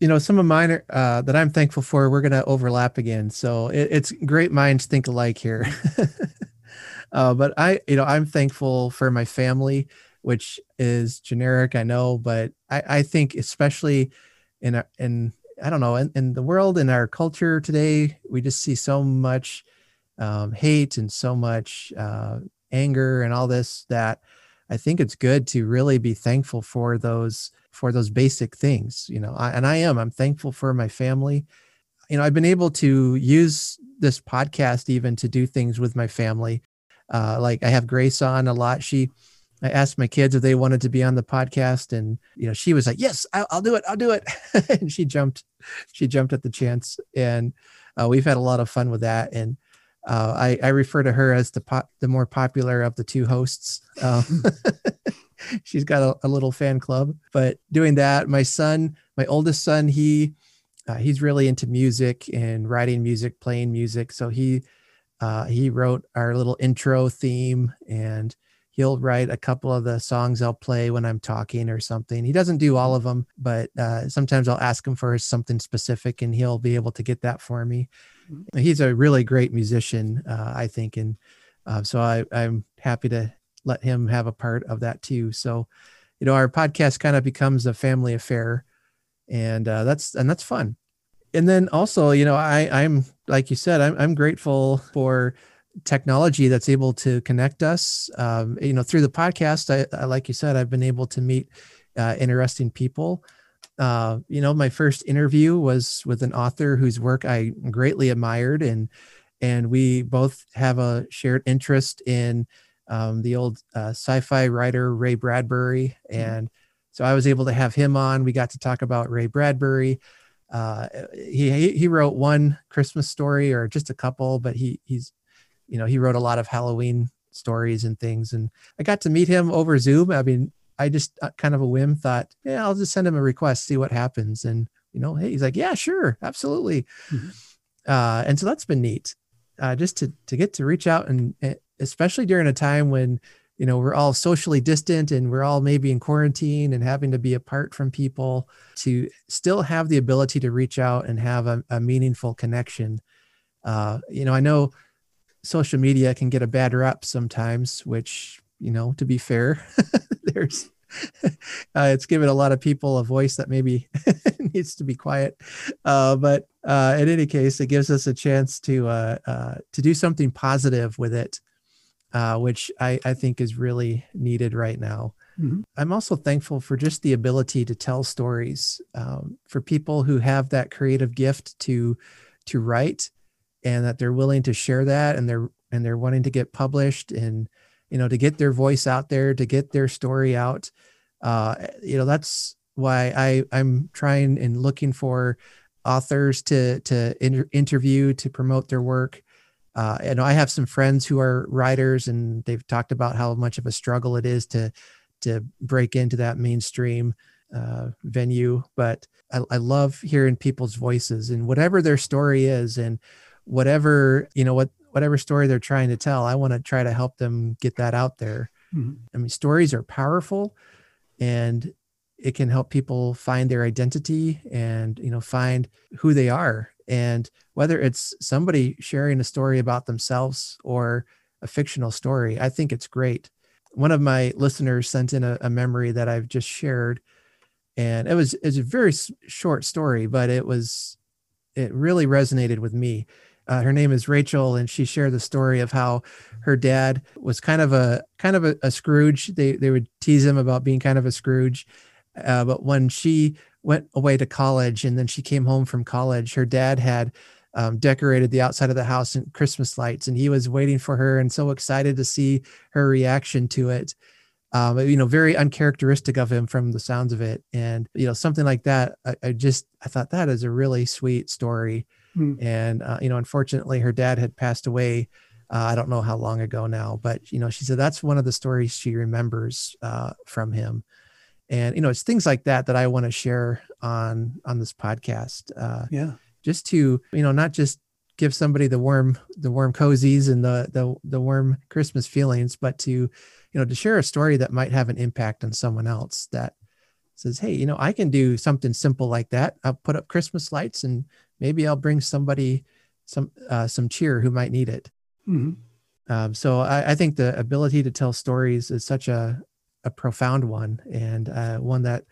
You know, some of mine are, uh, that I'm thankful for, we're going to overlap again. So it, it's great minds think alike here. Uh, but I, you know, I'm thankful for my family, which is generic, I know, but I, I think especially in, in I don't know, in, in the world, in our culture today, we just see so much um, hate and so much uh, anger and all this that I think it's good to really be thankful for those for those basic things, you know. I, and I am. I'm thankful for my family. You know, I've been able to use this podcast even to do things with my family. Uh, like I have Grace on a lot. She I asked my kids if they wanted to be on the podcast, and you know, she was like, "Yes, I'll, I'll do it. I'll do it." and she jumped, she jumped at the chance, and uh, we've had a lot of fun with that. And uh, I, I refer to her as the po- the more popular of the two hosts. Um, she's got a, a, little fan club. But doing that, my son, my oldest son, he uh, he's really into music and writing music, playing music. So he uh, he wrote our little intro theme, and he'll write a couple of the songs I'll play when I'm talking or something. He doesn't do all of them, but uh, sometimes I'll ask him for something specific, and he'll be able to get that for me. Mm-hmm. He's a really great musician, uh, I think, and uh, so I, I'm happy to let him have a part of that too. So, you know, our podcast kind of becomes a family affair, and uh, that's and that's fun. And then also, you know, I I'm like you said, I'm I'm grateful for technology that's able to connect us. Um, you know, through the podcast, I, I, like you said, I've been able to meet uh, interesting people. Uh, you know, my first interview was with an author whose work I greatly admired, and and we both have a shared interest in um, the old uh, sci-fi writer Ray Bradbury, mm-hmm. and so I was able to have him on. We got to talk about Ray Bradbury. Uh, he he wrote one Christmas story or just a couple, but he he's you know he wrote a lot of Halloween stories and things. And I got to meet him over Zoom. I mean, I just uh, kind of a whim thought, yeah, I'll just send him a request, see what happens. And you know, hey, he's like, yeah, sure, absolutely. Mm-hmm. Uh, and so that's been neat, uh, just to to get to reach out and especially during a time when you know we're all socially distant and we're all maybe in quarantine and having to be apart from people to still have the ability to reach out and have a, a meaningful connection uh, you know i know social media can get a bad rap sometimes which you know to be fair there's uh, it's given a lot of people a voice that maybe needs to be quiet. Uh, but uh, in any case, it gives us a chance to uh, uh, to do something positive with it uh, which I, I think is really needed right now. Mm-hmm. I'm also thankful for just the ability to tell stories um, for people who have that creative gift to to write, and that they're willing to share that, and they're and they're wanting to get published, and you know to get their voice out there, to get their story out. Uh, you know that's why I I'm trying and looking for authors to to inter- interview to promote their work uh, and I have some friends who are writers, and they've talked about how much of a struggle it is to to break into that mainstream uh, venue. But I, I love hearing people's voices and whatever their story is, and whatever you know what whatever story they're trying to tell. I want to try to help them get that out there. Mm-hmm. I mean, stories are powerful, and it can help people find their identity and you know find who they are and whether it's somebody sharing a story about themselves or a fictional story, I think it's great. One of my listeners sent in a, a memory that I've just shared, and it was it's a very short story, but it was it really resonated with me. Uh, her name is Rachel, and she shared the story of how her dad was kind of a kind of a, a Scrooge. They they would tease him about being kind of a Scrooge, uh, but when she went away to college and then she came home from college her dad had um, decorated the outside of the house in christmas lights and he was waiting for her and so excited to see her reaction to it. Um, you know very uncharacteristic of him from the sounds of it. And you know something like that i, I just i thought that is a really sweet story mm. and uh, you know unfortunately her dad had passed away uh, i don't know how long ago now but you know she said that's one of the stories she remembers uh, from him. And you know it's things like that that i want to share on on this podcast uh yeah. just to you know not just give somebody the warm the warm cozies and the the the warm christmas feelings but to you know to share a story that might have an impact on someone else that says hey you know i can do something simple like that. I'll put up christmas lights and maybe i'll bring somebody some uh, some cheer who might need it mm-hmm. um, so I, I think the ability to tell stories is such a a profound one and uh, one that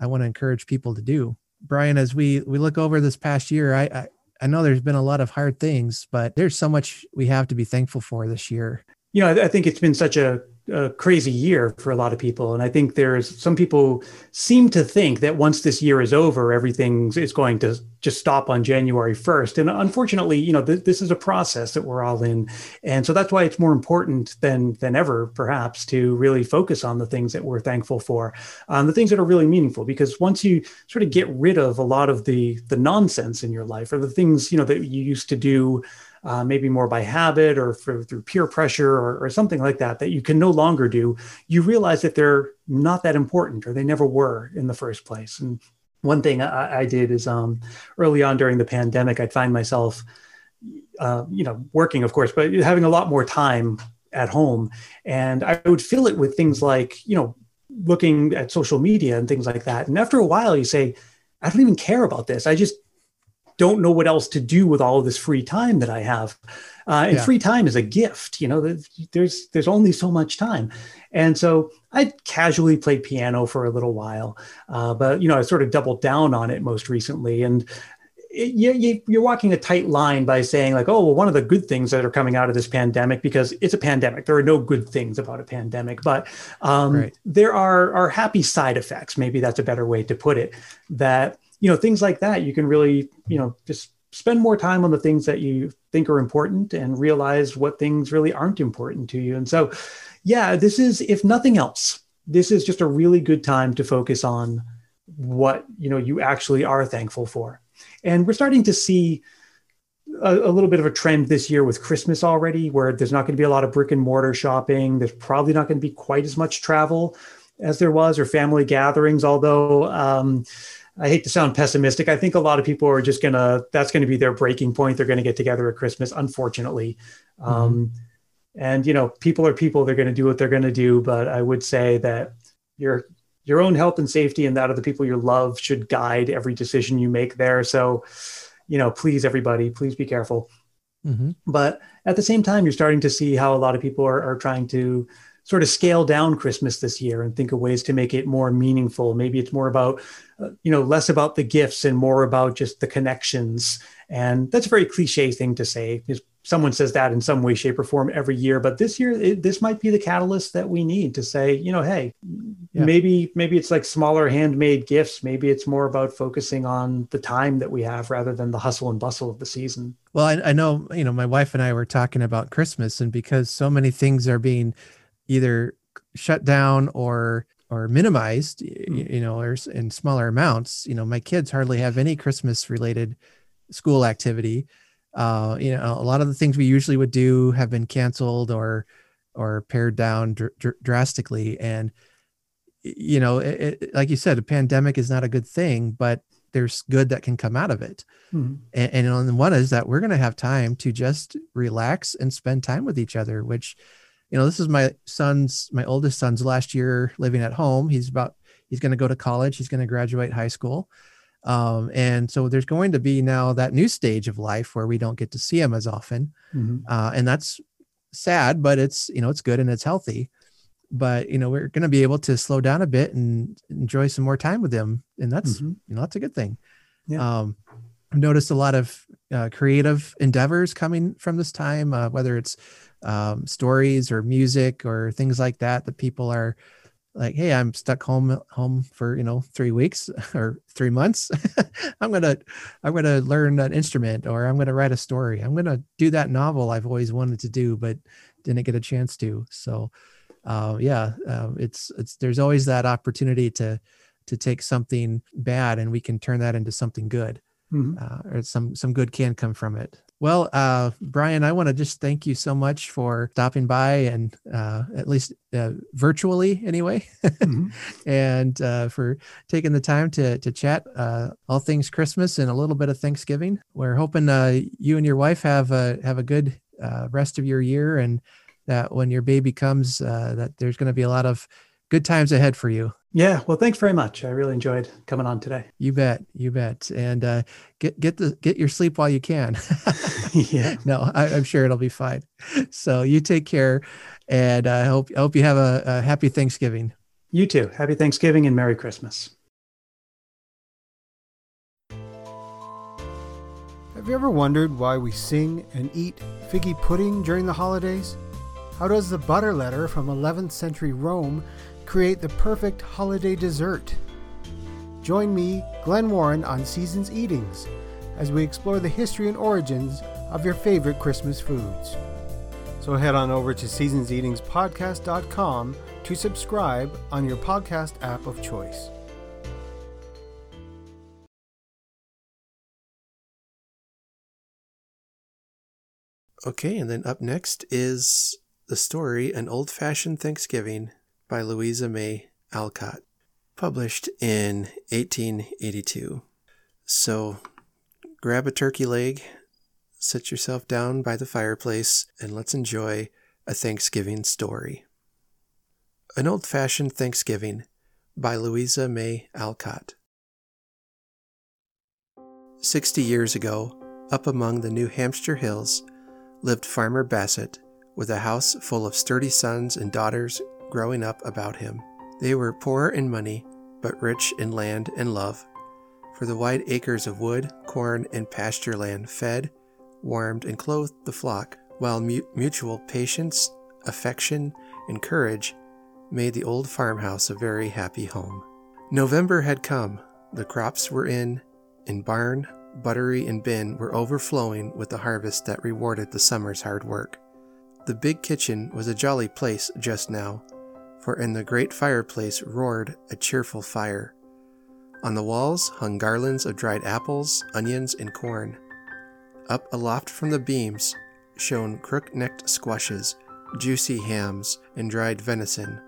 I want to encourage people to do. Brian, as we we look over this past year, I, I I know there's been a lot of hard things, but there's so much we have to be thankful for this year. You know, I think it's been such a a crazy year for a lot of people. And I think there's some people seem to think that once this year is over, everything is going to just stop on January 1st. And unfortunately, you know, th- this is a process that we're all in. And so that's why it's more important than, than ever, perhaps, to really focus on the things that we're thankful for, um, the things that are really meaningful. Because once you sort of get rid of a lot of the, the nonsense in your life or the things, you know, that you used to do uh, maybe more by habit or for, through peer pressure or, or something like that, that you can no longer do, you realize that they're not that important or they never were in the first place. And one thing I, I did is um, early on during the pandemic, I'd find myself, uh, you know, working, of course, but having a lot more time at home. And I would fill it with things like, you know, looking at social media and things like that. And after a while, you say, I don't even care about this. I just don't know what else to do with all of this free time that I have. Uh, and yeah. free time is a gift. You know, there's there's only so much time, and so I casually played piano for a little while, uh, but you know, I sort of doubled down on it most recently, and you, you, are walking a tight line by saying like, oh, well, one of the good things that are coming out of this pandemic because it's a pandemic. There are no good things about a pandemic, but um, right. there are are happy side effects. Maybe that's a better way to put it. That you know things like that you can really you know just spend more time on the things that you think are important and realize what things really aren't important to you. And so, yeah, this is if nothing else, this is just a really good time to focus on what you know you actually are thankful for and we're starting to see a, a, little bit of a trend this year with Christmas already, where there's not going to be a lot of brick and mortar shopping. There's probably not going to be quite as much travel as there was, or family gatherings. Although um, I hate to sound pessimistic, I think a lot of people are just gonna that's going to be their breaking point. They're going to get together at Christmas, unfortunately. Mm-hmm. Um, and you know, people are people. They're going to do what they're going to do. But I would say that you're your own health and safety and that of the people you love should guide every decision you make there. So, you know, please, everybody, please be careful. Mm-hmm. But at the same time, you're starting to see how a lot of people are, are trying to sort of scale down Christmas this year and think of ways to make it more meaningful. Maybe it's more about, uh, you know, less about the gifts and more about just the connections. And that's a very cliche thing to say. Someone says that in some way, shape, or form every year. But this year, it, this might be the catalyst that we need to say, you know, hey, yeah. maybe maybe it's like smaller handmade gifts. Maybe it's more about focusing on the time that we have rather than the hustle and bustle of the season. Well, I, I know, you know, my wife and I were talking about Christmas, and because so many things are being either shut down or or minimized, mm. you know, or in smaller amounts, you know, my kids hardly have any Christmas related school activity uh, you know, a lot of the things we usually would do have been canceled or or pared down dr- dr- drastically. And you know, it, it, like you said, a pandemic is not a good thing, but there's good that can come out of it. Mm-hmm. And, and on one is that we're going to have time to just relax and spend time with each other, which, you know, this is my son's, my oldest son's last year living at home. He's about, he's going to go to college. He's going to graduate high school. Um, and so there's going to be now that new stage of life where we don't get to see him as often. Mm-hmm. Uh, and that's sad, but it's, you know, it's good and it's healthy. But, you know, we're going to be able to slow down a bit and enjoy some more time with him. And that's, mm-hmm. you know, that's a good thing. Yeah. Um, I've noticed a lot of uh, creative endeavors coming from this time, uh, whether it's um, stories or music or things like that, that people are like hey i'm stuck home home for you know three weeks or three months. I'm gonna i'm gonna learn an instrument or i'm gonna write a story. I'm gonna do that novel i've always wanted to do but didn't get a chance to. So uh, yeah uh, it's it's there's always that opportunity to to take something bad and we can turn that into something good mm-hmm. uh, or some some good can come from it well, uh, Brian, I want to just thank you so much for stopping by and uh, at least uh, virtually anyway, mm-hmm. and uh, for taking the time to to chat uh, all things Christmas and a little bit of Thanksgiving. We're hoping uh, you and your wife have a have a good rest of your year, and that when your baby comes, that there's going to be a lot of good times ahead for you. Yeah, well, thanks very much. I really enjoyed coming on today. You bet, you bet, and uh, get get the get your sleep while you can. yeah, no, I, am sure it'll be fine. So you take care, and I hope I hope you have a, a happy Thanksgiving. You too. Happy Thanksgiving and Merry Christmas. Have you ever wondered why we sing and eat figgy pudding during the holidays? How does the butter letter from 11th century Rome create the perfect holiday dessert. Join me, Glenn Warren, on Seasons Eatings as we explore the history and origins of your favorite Christmas foods. So head on over to seasonseatingspodcast.com to subscribe on your podcast app of choice. Okay, and then up next is the story An Old Fashioned Thanksgiving by Louisa May Alcott, published in 1882. So grab a turkey leg, sit yourself down by the fireplace, and let's enjoy a Thanksgiving story. An Old Fashioned Thanksgiving by Louisa May Alcott. Sixty years ago, up among the New Hampshire hills, lived Farmer Bassett, with a house full of sturdy sons and daughters growing up about him. They were poor in money, but rich in land and love, for the wide acres of wood, corn, and pasture land fed, warmed, and clothed the flock, while mutual patience, affection, and courage made the old farmhouse a very happy home. November had come, the crops were in, and barn, buttery, and bin were overflowing with the harvest that rewarded the summer's hard work. The big kitchen was a jolly place just now, for in the great fireplace roared a cheerful fire. On the walls hung garlands of dried apples, onions, and corn. Up aloft from the beams shone crook necked squashes, juicy hams, and dried venison.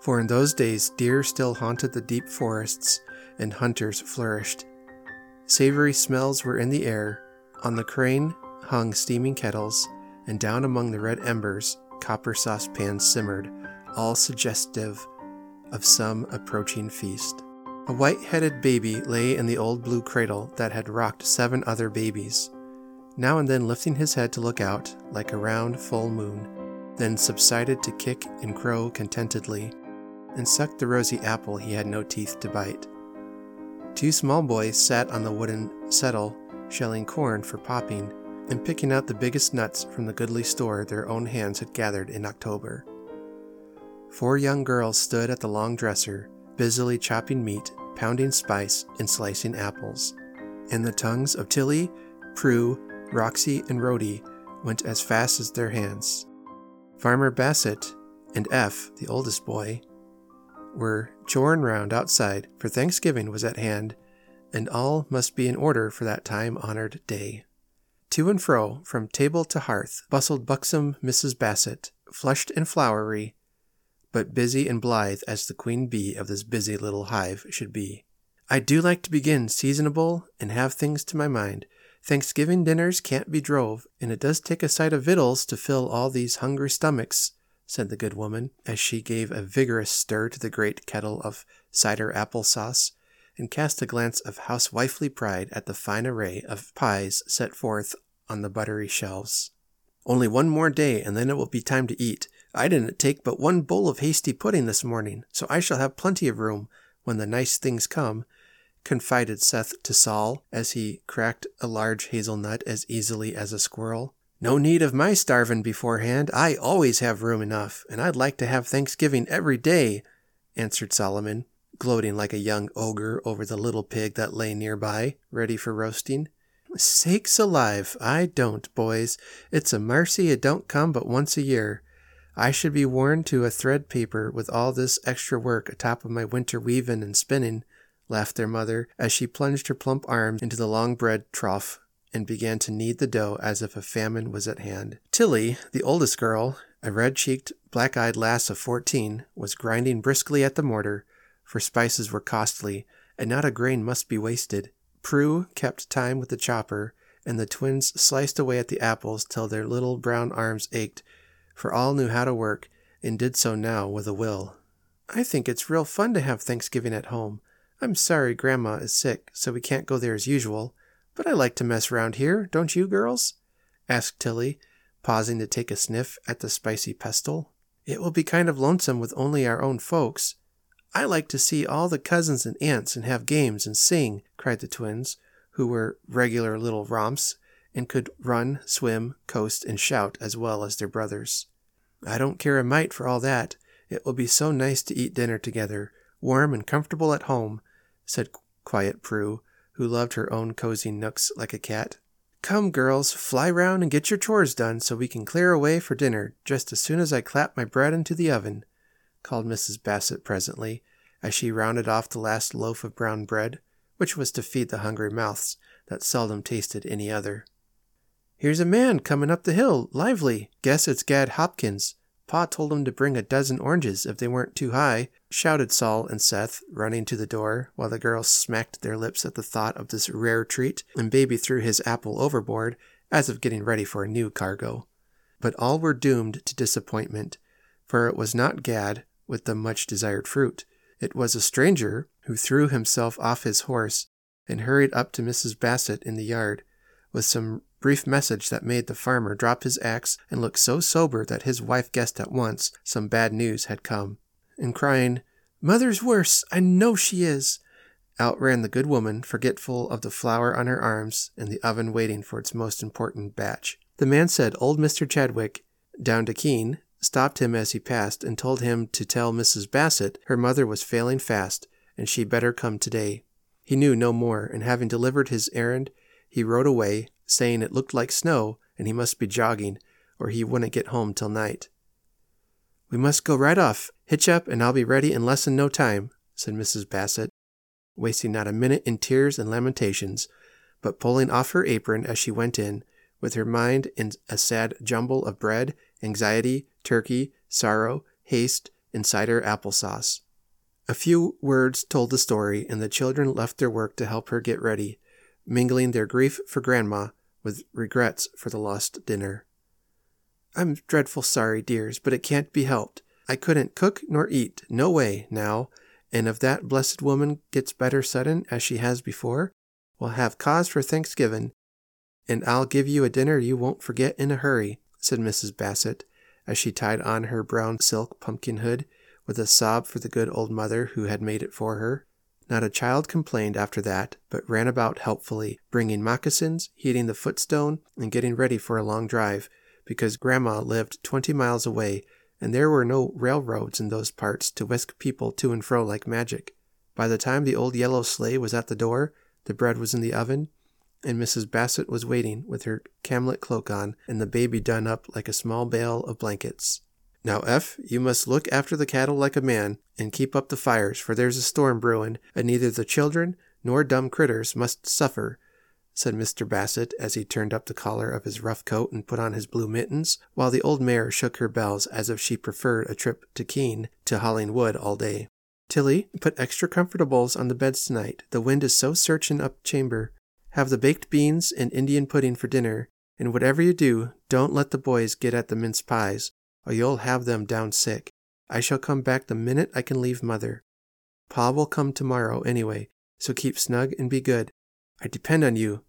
For in those days deer still haunted the deep forests, and hunters flourished. Savory smells were in the air. On the crane hung steaming kettles, and down among the red embers, copper saucepans simmered, all suggestive of some approaching feast. A white headed baby lay in the old blue cradle that had rocked seven other babies, now and then lifting his head to look out like a round full moon, then subsided to kick and crow contentedly, and sucked the rosy apple he had no teeth to bite. Two small boys sat on the wooden settle, shelling corn for popping, and picking out the biggest nuts from the goodly store their own hands had gathered in October. Four young girls stood at the long dresser, busily chopping meat, pounding spice, and slicing apples, and the tongues of Tilly, Prue, Roxy, and Rhody went as fast as their hands. Farmer Bassett and Eph, the oldest boy, were choring round outside, for Thanksgiving was at hand, and all must be in order for that time honored day. To and fro, from table to hearth, bustled buxom Mrs. Bassett, flushed and flowery, but busy and blithe as the queen bee of this busy little hive should be. I do like to begin seasonable and have things to my mind. Thanksgiving dinners can't be drove, and it does take a sight of victuals to fill all these hungry stomachs said the good woman, as she gave a vigorous stir to the great kettle of cider apple sauce, and cast a glance of housewifely pride at the fine array of pies set forth on the buttery shelves. Only one more day, and then it will be time to eat. I didn't take but one bowl of hasty pudding this morning, so I shall have plenty of room when the nice things come, confided Seth to Sol as he cracked a large hazelnut as easily as a squirrel. No need of my starvin' beforehand. I always have room enough, and I'd like to have Thanksgiving every day, answered Solomon, gloating like a young ogre over the little pig that lay nearby, ready for roasting. Sakes alive, I don't, boys. It's a mercy it don't come but once a year. I should be worn to a thread paper with all this extra work atop of my winter weavin' and spinning, laughed their mother as she plunged her plump arms into the long bread trough and began to knead the dough as if a famine was at hand. Tilly, the oldest girl, a red cheeked, black eyed lass of fourteen, was grinding briskly at the mortar, for spices were costly, and not a grain must be wasted. Prue kept time with the chopper, and the twins sliced away at the apples till their little brown arms ached, for all knew how to work, and did so now with a will. I think it's real fun to have Thanksgiving at home. I'm sorry Grandma is sick, so we can't go there as usual. But I like to mess round here, don't you, girls? asked Tilly, pausing to take a sniff at the spicy pestle. It will be kind of lonesome with only our own folks. I like to see all the cousins and aunts and have games and sing, cried the twins, who were regular little romps and could run, swim, coast, and shout as well as their brothers. I don't care a mite for all that. It will be so nice to eat dinner together, warm and comfortable at home, said quiet Prue, who loved her own cozy nooks like a cat. Come, girls, fly round and get your chores done so we can clear away for dinner just as soon as I clap my bread into the oven, called Mrs. Bassett presently, as she rounded off the last loaf of brown bread, which was to feed the hungry mouths that seldom tasted any other. Here's a man coming up the hill, lively. Guess it's Gad Hopkins. Pa told him to bring a dozen oranges if they weren't too high, shouted Sol and Seth, running to the door, while the girls smacked their lips at the thought of this rare treat, and Baby threw his apple overboard, as if getting ready for a new cargo. But all were doomed to disappointment, for it was not Gad with the much desired fruit. It was a stranger who threw himself off his horse and hurried up to Mrs. Bassett in the yard with some brief message that made the farmer drop his axe and look so sober that his wife guessed at once some bad news had come. And crying, Mother's worse, I know she is, out ran the good woman, forgetful of the flour on her arms and the oven waiting for its most important batch. The man said old Mr. Chadwick, down to Keene, stopped him as he passed and told him to tell Mrs. Bassett her mother was failing fast and she better come today. He knew no more, and having delivered his errand, he rode away, saying it looked like snow and he must be jogging, or he wouldn't get home till night. We must go right off. Hitch up, and I'll be ready in less than no time, said Mrs. Bassett, wasting not a minute in tears and lamentations, but pulling off her apron as she went in, with her mind in a sad jumble of bread, anxiety, turkey, sorrow, haste, and cider applesauce. A few words told the story, and the children left their work to help her get ready, mingling their grief for Grandma with regrets for the lost dinner. I'm dreadful sorry, dears, but it can't be helped. I couldn't cook nor eat, no way, now, and if that blessed woman gets better sudden as she has before, we'll have cause for Thanksgiving, and I'll give you a dinner you won't forget in a hurry, said Mrs. Bassett, as she tied on her brown silk pumpkin hood, with a sob for the good old mother who had made it for her. Not a child complained after that, but ran about helpfully, bringing moccasins, heating the footstone, and getting ready for a long drive, because Grandma lived twenty miles away, and there were no railroads in those parts to whisk people to and fro like magic. By the time the old yellow sleigh was at the door, the bread was in the oven, and Mrs. Bassett was waiting with her camlet cloak on and the baby done up like a small bale of blankets. Now, Eph, you must look after the cattle like a man, and keep up the fires, for there's a storm brewing, and neither the children nor dumb critters must suffer, said Mr. Bassett as he turned up the collar of his rough coat and put on his blue mittens, while the old mare shook her bells as if she preferred a trip to Keene to hauling wood all day. Tilly, put extra comfortables on the beds tonight. The wind is so searchin' up chamber. Have the baked beans and Indian pudding for dinner, and whatever you do, don't let the boys get at the mince pies, or you'll have them down sick. I shall come back the minute I can leave mother. Pa will come tomorrow anyway, so keep snug and be good. I depend on you,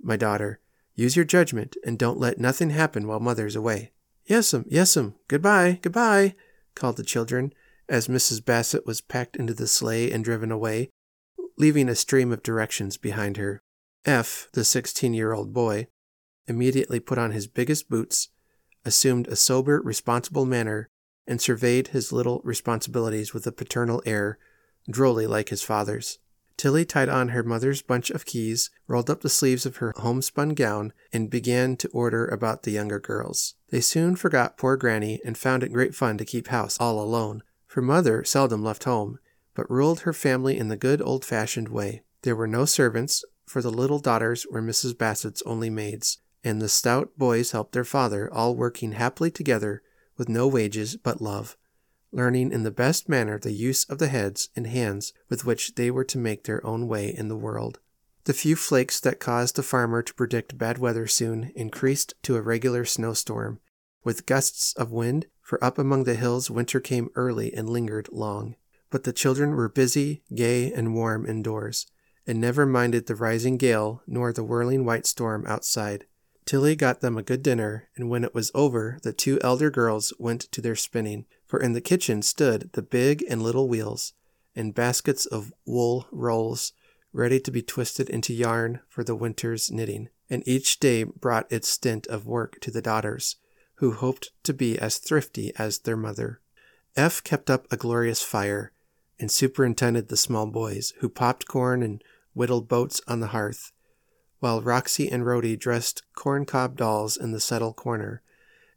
my daughter. Use your judgment and don't let nothing happen while mother's away. Yes'm, um, yes'm. Um, goodbye, goodbye, called the children as Mrs. Bassett was packed into the sleigh and driven away, leaving a stream of directions behind her. Eph, the sixteen year old boy, immediately put on his biggest boots assumed a sober, responsible manner, and surveyed his little responsibilities with a paternal air, drolly like his father's. Tilly tied on her mother's bunch of keys, rolled up the sleeves of her homespun gown, and began to order about the younger girls. They soon forgot poor Granny and found it great fun to keep house all alone, for mother seldom left home, but ruled her family in the good old fashioned way. There were no servants, for the little daughters were Mrs. Bassett's only maids, and the stout boys helped their father, all working happily together with no wages but love, learning in the best manner the use of the heads and hands with which they were to make their own way in the world. The few flakes that caused the farmer to predict bad weather soon increased to a regular snowstorm, with gusts of wind, for up among the hills winter came early and lingered long. But the children were busy, gay, and warm indoors, and never minded the rising gale nor the whirling white storm outside. Tilly got them a good dinner, and when it was over, the two elder girls went to their spinning, for in the kitchen stood the big and little wheels, and baskets of wool rolls, ready to be twisted into yarn for the winter's knitting, and each day brought its stint of work to the daughters, who hoped to be as thrifty as their mother. Eph kept up a glorious fire, and superintended the small boys, who popped corn and whittled boats on the hearth, while Roxy and Rhody dressed corncob dolls in the settle corner,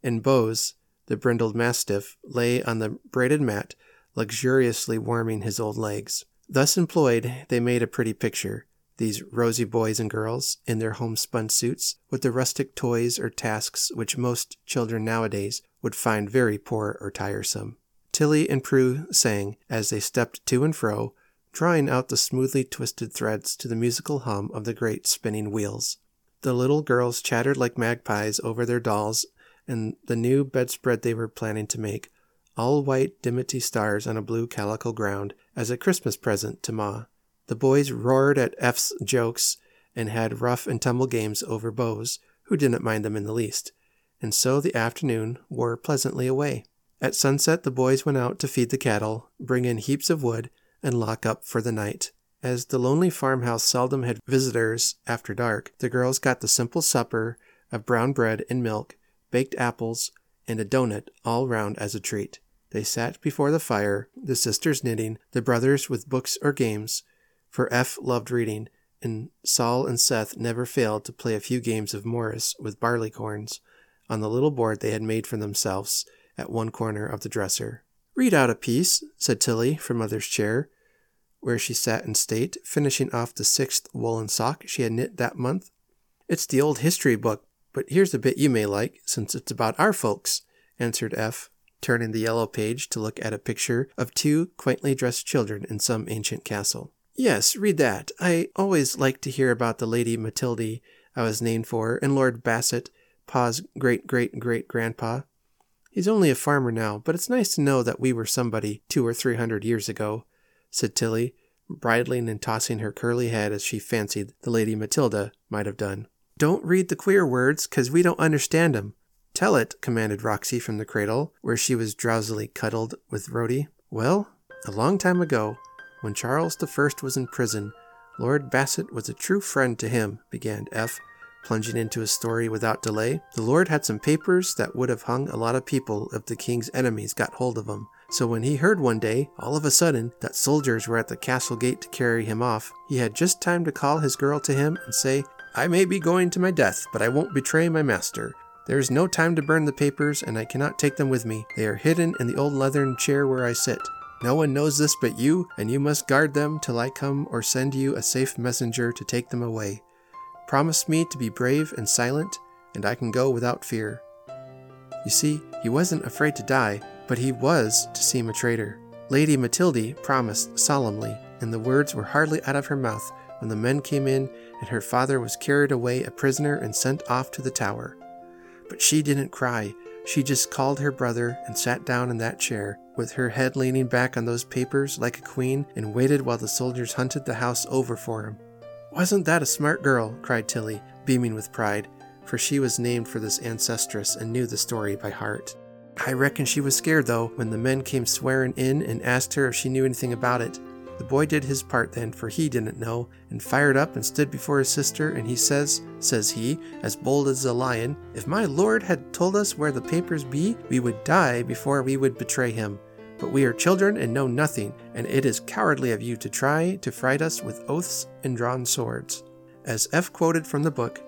and Bose, the brindled mastiff, lay on the braided mat, luxuriously warming his old legs. Thus employed, they made a pretty picture. these rosy boys and girls, in their homespun suits, with the rustic toys or tasks which most children nowadays would find very poor or tiresome. Tilly and Prue sang as they stepped to and fro, drawing out the smoothly twisted threads to the musical hum of the great spinning wheels. The little girls chattered like magpies over their dolls and the new bedspread they were planning to make, all white dimity stars on a blue calico ground, as a Christmas present to Ma. The boys roared at Eph's jokes and had rough and tumble games over Bose, who didn't mind them in the least. And so the afternoon wore pleasantly away. At sunset, the boys went out to feed the cattle, bring in heaps of wood, and lock up for the night. As the lonely farmhouse seldom had visitors after dark, the girls got the simple supper of brown bread and milk, baked apples, and a doughnut all round as a treat. They sat before the fire, the sisters knitting, the brothers with books or games, for Eph loved reading, and Sol and Seth never failed to play a few games of Morris with barleycorns on the little board they had made for themselves at one corner of the dresser. Read out a piece, said Tilly from Mother's chair, where she sat in state, finishing off the sixth woolen sock she had knit that month. It's the old history book, but here's a bit you may like, since it's about our folks, answered Eph, turning the yellow page to look at a picture of two quaintly dressed children in some ancient castle. Yes, read that. I always liked to hear about the Lady Matilda I was named for, and Lord Bassett, Pa's great great great grandpa. He's only a farmer now, but it's nice to know that we were somebody two or three hundred years ago, said Tilly, bridling and tossing her curly head as she fancied the Lady Matilda might have done. Don't read the queer words, 'cause we don't understand 'em. Tell it, commanded Roxy from the cradle, where she was drowsily cuddled with Rhody. Well, a long time ago, when Charles the First was in prison, Lord Bassett was a true friend to him, began Eph, plunging into his story without delay. The Lord had some papers that would have hung a lot of people if the king's enemies got hold of 'em. So when he heard one day, all of a sudden, that soldiers were at the castle gate to carry him off, he had just time to call his girl to him and say, I may be going to my death, but I won't betray my master. There is no time to burn the papers, and I cannot take them with me. They are hidden in the old leathern chair where I sit. No one knows this but you, and you must guard them till I come or send you a safe messenger to take them away. Promise me to be brave and silent, and I can go without fear. You see, he wasn't afraid to die, but he was to seem a traitor. Lady Matilda promised solemnly, and the words were hardly out of her mouth when the men came in and her father was carried away a prisoner and sent off to the tower. But she didn't cry. She just called her brother and sat down in that chair, with her head leaning back on those papers like a queen, and waited while the soldiers hunted the house over for him. Wasn't that a smart girl? cried Tilly, beaming with pride, for she was named for this ancestress and knew the story by heart. I reckon she was scared, though, when the men came swearing in and asked her if she knew anything about it. The boy did his part then, for he didn't know, and fired up and stood before his sister, and he says, says he, as bold as a lion, If my lord had told us where the papers be, we would die before we would betray him. But we are children and know nothing, and it is cowardly of you to try to fright us with oaths and drawn swords. As Eph quoted from the book,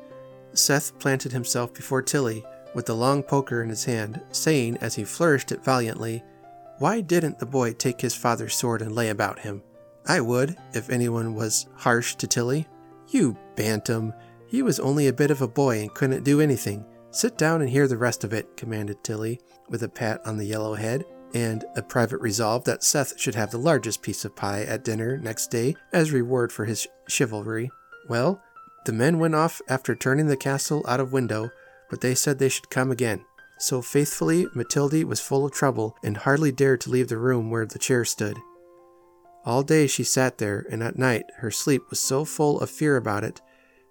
Seth planted himself before Tilly with the long poker in his hand, saying as he flourished it valiantly, Why didn't the boy take his father's sword and lay about him? I would, if anyone was harsh to Tilly. You bantam. He was only a bit of a boy and couldn't do anything. Sit down and hear the rest of it, commanded Tilly, with a pat on the yellow head, and a private resolve that Seth should have the largest piece of pie at dinner next day as reward for his chivalry. Well, the men went off after turning the castle out of window, but they said they should come again. So faithfully, Matilda was full of trouble and hardly dared to leave the room where the chair stood. All day she sat there, and at night her sleep was so full of fear about it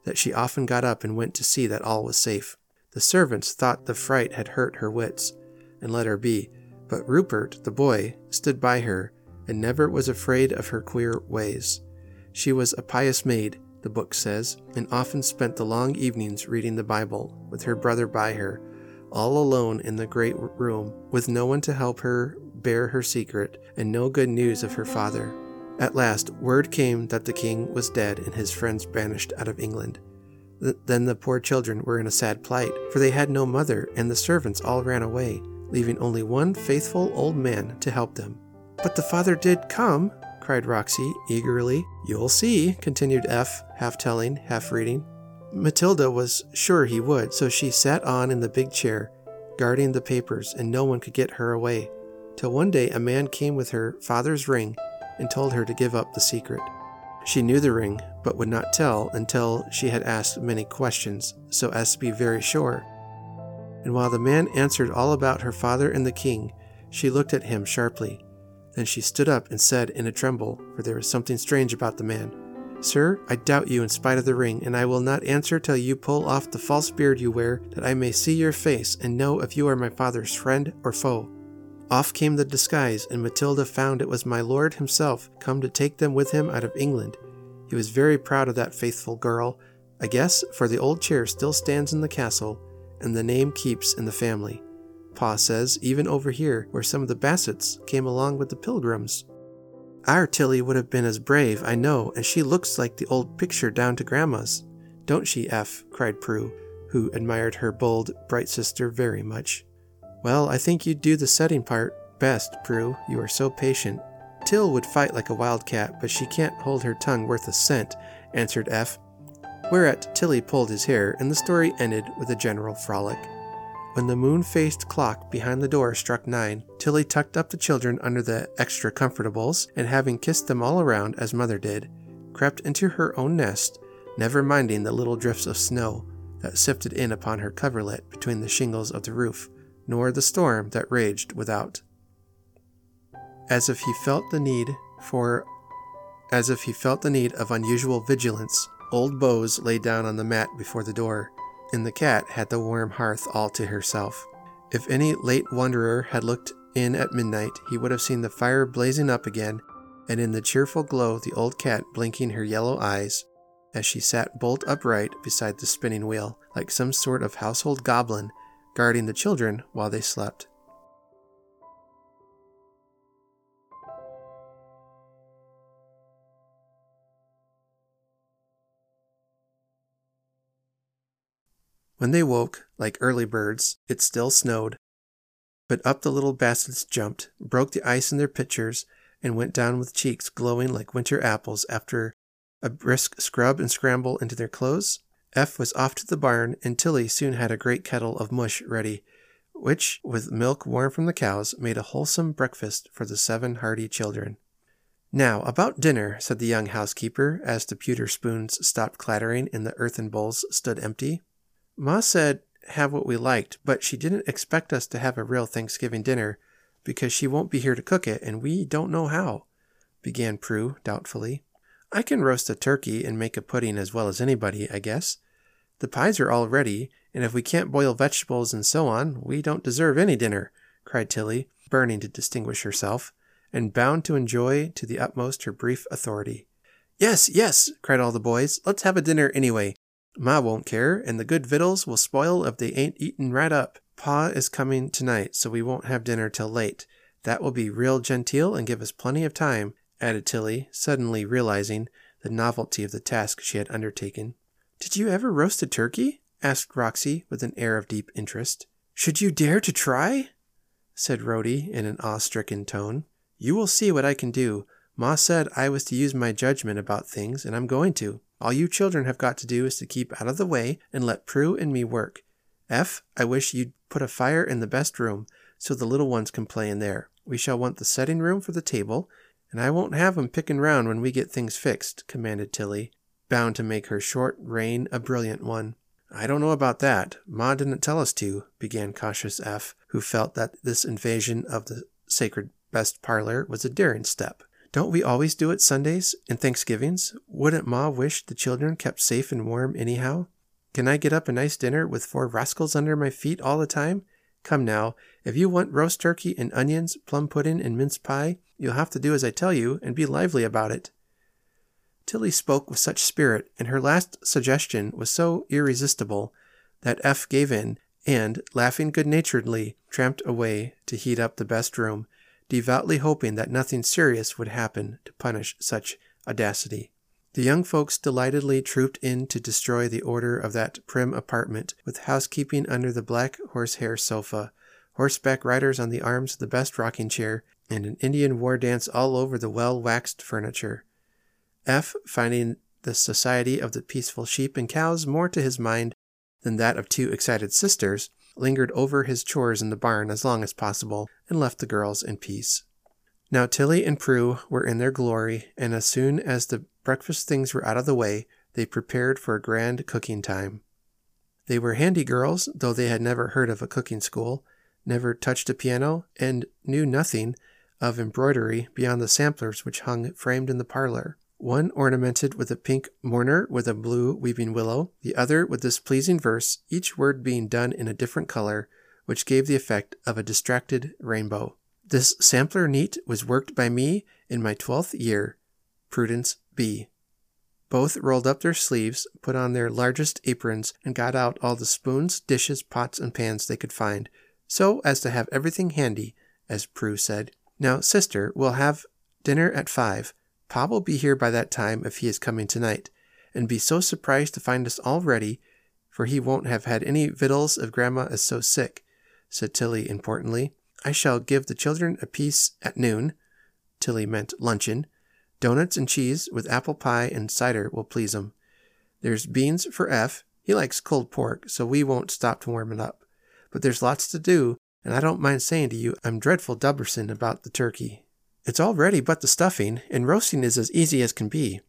that she often got up and went to see that all was safe. The servants thought the fright had hurt her wits, and let her be, but Rupert, the boy, stood by her, and never was afraid of her queer ways. She was a pious maid, the book says, and often spent the long evenings reading the Bible, with her brother by her, all alone in the great room, with no one to help her bear her secret, and no good news of her father. At last, word came that the king was dead and his friends banished out of England. Th- then the poor children were in a sad plight, for they had no mother, and the servants all ran away, leaving only one faithful old man to help them. But the father did come, cried Roxy eagerly. You'll see, continued Eph, half telling, half reading. Matilda was sure he would, so she sat on in the big chair, guarding the papers, and no one could get her away. Till one day a man came with her father's ring and told her to give up the secret. She knew the ring, but would not tell until she had asked many questions, so as to be very sure. And while the man answered all about her father and the king, she looked at him sharply. Then she stood up and said in a tremble, for there was something strange about the man, Sir, I doubt you in spite of the ring, and I will not answer till you pull off the false beard you wear, that I may see your face and know if you are my father's friend or foe. Off came the disguise, and Matilda found it was my lord himself come to take them with him out of England. He was very proud of that faithful girl, I guess, for the old chair still stands in the castle, and the name keeps in the family. Pa says, even over here, where some of the Bassets came along with the pilgrims. Our Tilly would have been as brave, I know, and she looks like the old picture down to Grandma's. Don't she, Eph? cried Prue, who admired her bold, bright sister very much. Well, I think you'd do the setting part best, Prue. You are so patient. Till would fight like a wildcat, but she can't hold her tongue worth a cent, answered Eph. Whereat Tilly pulled his hair, and the story ended with a general frolic. When the moon faced clock behind the door struck nine, Tilly tucked up the children under the extra comfortables, and having kissed them all around as mother did, crept into her own nest, never minding the little drifts of snow that sifted in upon her coverlet between the shingles of the roof, nor the storm that raged without. As if he felt the need for as if he felt the need of unusual vigilance, old Bose lay down on the mat before the door and the cat had the warm hearth all to herself. If any late wanderer had looked in at midnight, he would have seen the fire blazing up again, and in the cheerful glow the old cat blinking her yellow eyes as she sat bolt upright beside the spinning wheel, like some sort of household goblin guarding the children while they slept. When they woke, like early birds, it still snowed. But up the little Bassets jumped, broke the ice in their pitchers, and went down with cheeks glowing like winter apples after a brisk scrub and scramble into their clothes. Eph was off to the barn, and Tilly soon had a great kettle of mush ready, which, with milk warm from the cows, made a wholesome breakfast for the seven hearty children. Now, about dinner, said the young housekeeper, as the pewter spoons stopped clattering and the earthen bowls stood empty. Ma said have what we liked, but she didn't expect us to have a real Thanksgiving dinner because she won't be here to cook it and we don't know how, began Prue doubtfully. I can roast a turkey and make a pudding as well as anybody, I guess. The pies are all ready, and if we can't boil vegetables and so on, we don't deserve any dinner, cried Tilly, burning to distinguish herself, and bound to enjoy to the utmost her brief authority. Yes, yes, cried all the boys. Let's have a dinner anyway. Ma won't care, and the good victuals will spoil if they ain't eaten right up. Pa is coming tonight, so we won't have dinner till late. That will be real genteel and give us plenty of time, added Tilly, suddenly realizing the novelty of the task she had undertaken. Did you ever roast a turkey? asked Roxy with an air of deep interest. Should you dare to try? said Rhody in an awe-stricken tone. You will see what I can do. Ma said I was to use my judgment about things, and I'm going to. All you children have got to do is to keep out of the way and let Prue and me work. Eph, I wish you'd put a fire in the best room so the little ones can play in there. We shall want the setting room for the table, and I won't have 'em picking round when we get things fixed, commanded Tilly, bound to make her short reign a brilliant one. I don't know about that. Ma didn't tell us to, began cautious Eph, who felt that this invasion of the sacred best parlor was a daring step. Don't we always do it Sundays and Thanksgivings? Wouldn't Ma wish the children kept safe and warm anyhow? Can I get up a nice dinner with four rascals under my feet all the time? Come now, if you want roast turkey and onions, plum pudding and mince pie, you'll have to do as I tell you and be lively about it. Tilly spoke with such spirit, and her last suggestion was so irresistible that Eph gave in and, laughing good naturedly, tramped away to heat up the best room devoutly hoping that nothing serious would happen to punish such audacity. The young folks delightedly trooped in to destroy the order of that prim apartment, with housekeeping under the black horsehair sofa, horseback riders on the arms of the best rocking chair, and an Indian war dance all over the well waxed furniture. Eph, finding the society of the peaceful sheep and cows more to his mind than that of two excited sisters, lingered over his chores in the barn as long as possible and left the girls in peace. Now Tilly and Prue were in their glory, and as soon as the breakfast things were out of the way, they prepared for a grand cooking time. They were handy girls, though they had never heard of a cooking school, never touched a piano, and knew nothing of embroidery beyond the samplers which hung framed in the parlor. One ornamented with a pink mourner with a blue weeping willow, the other with this pleasing verse, each word being done in a different color, which gave the effect of a distracted rainbow. This sampler neat was worked by me in my twelfth year. Prudence B. Both rolled up their sleeves, put on their largest aprons, and got out all the spoons, dishes, pots, and pans they could find, so as to have everything handy, as Prue said. Now, sister, we'll have dinner at five. Pa will be here by that time if he is coming tonight, and be so surprised to find us all ready, for he won't have had any victuals if Grandma is so sick, said Tilly importantly. I shall give the children a piece at noon. Tilly meant luncheon. Doughnuts and cheese with apple pie and cider will please 'em. There's beans for Eph. He likes cold pork, so we won't stop to warm it up. But there's lots to do, and I don't mind saying to you I'm dreadful dubberson about the turkey. It's all ready but the stuffing, and roasting is as easy as can be.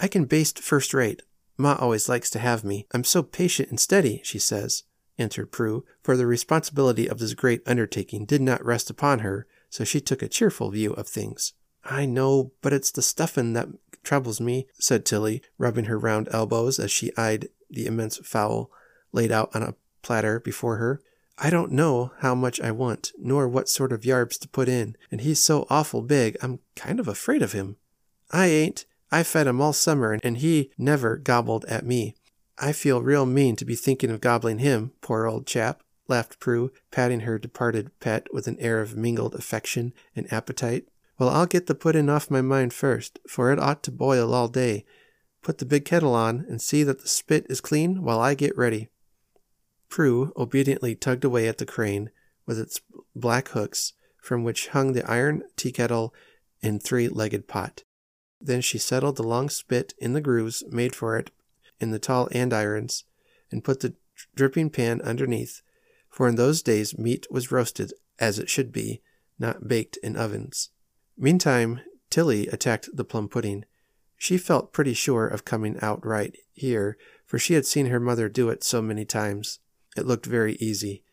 I can baste first rate. Ma always likes to have me. I'm so patient and steady, she says, answered Prue, for the responsibility of this great undertaking did not rest upon her, so she took a cheerful view of things. I know, but it's the stuffin' that troubles me, said Tilly, rubbing her round elbows as she eyed the immense fowl laid out on a platter before her. I don't know how much I want, nor what sort of yarbs to put in, and he's so awful big, I'm kind of afraid of him. I ain't. I fed him all summer, and he never gobbled at me. I feel real mean to be thinking of gobbling him, poor old chap, laughed Prue, patting her departed pet with an air of mingled affection and appetite. Well, I'll get the pudding off my mind first, for it ought to boil all day. Put the big kettle on, and see that the spit is clean while I get ready. Prue obediently tugged away at the crane with its black hooks, from which hung the iron tea kettle and three legged pot. Then she settled the long spit in the grooves made for it in the tall andirons, and put the dripping pan underneath, for in those days meat was roasted as it should be, not baked in ovens. Meantime, Tilly attacked the plum pudding. She felt pretty sure of coming out right here, for she had seen her mother do it so many times. It looked very easy.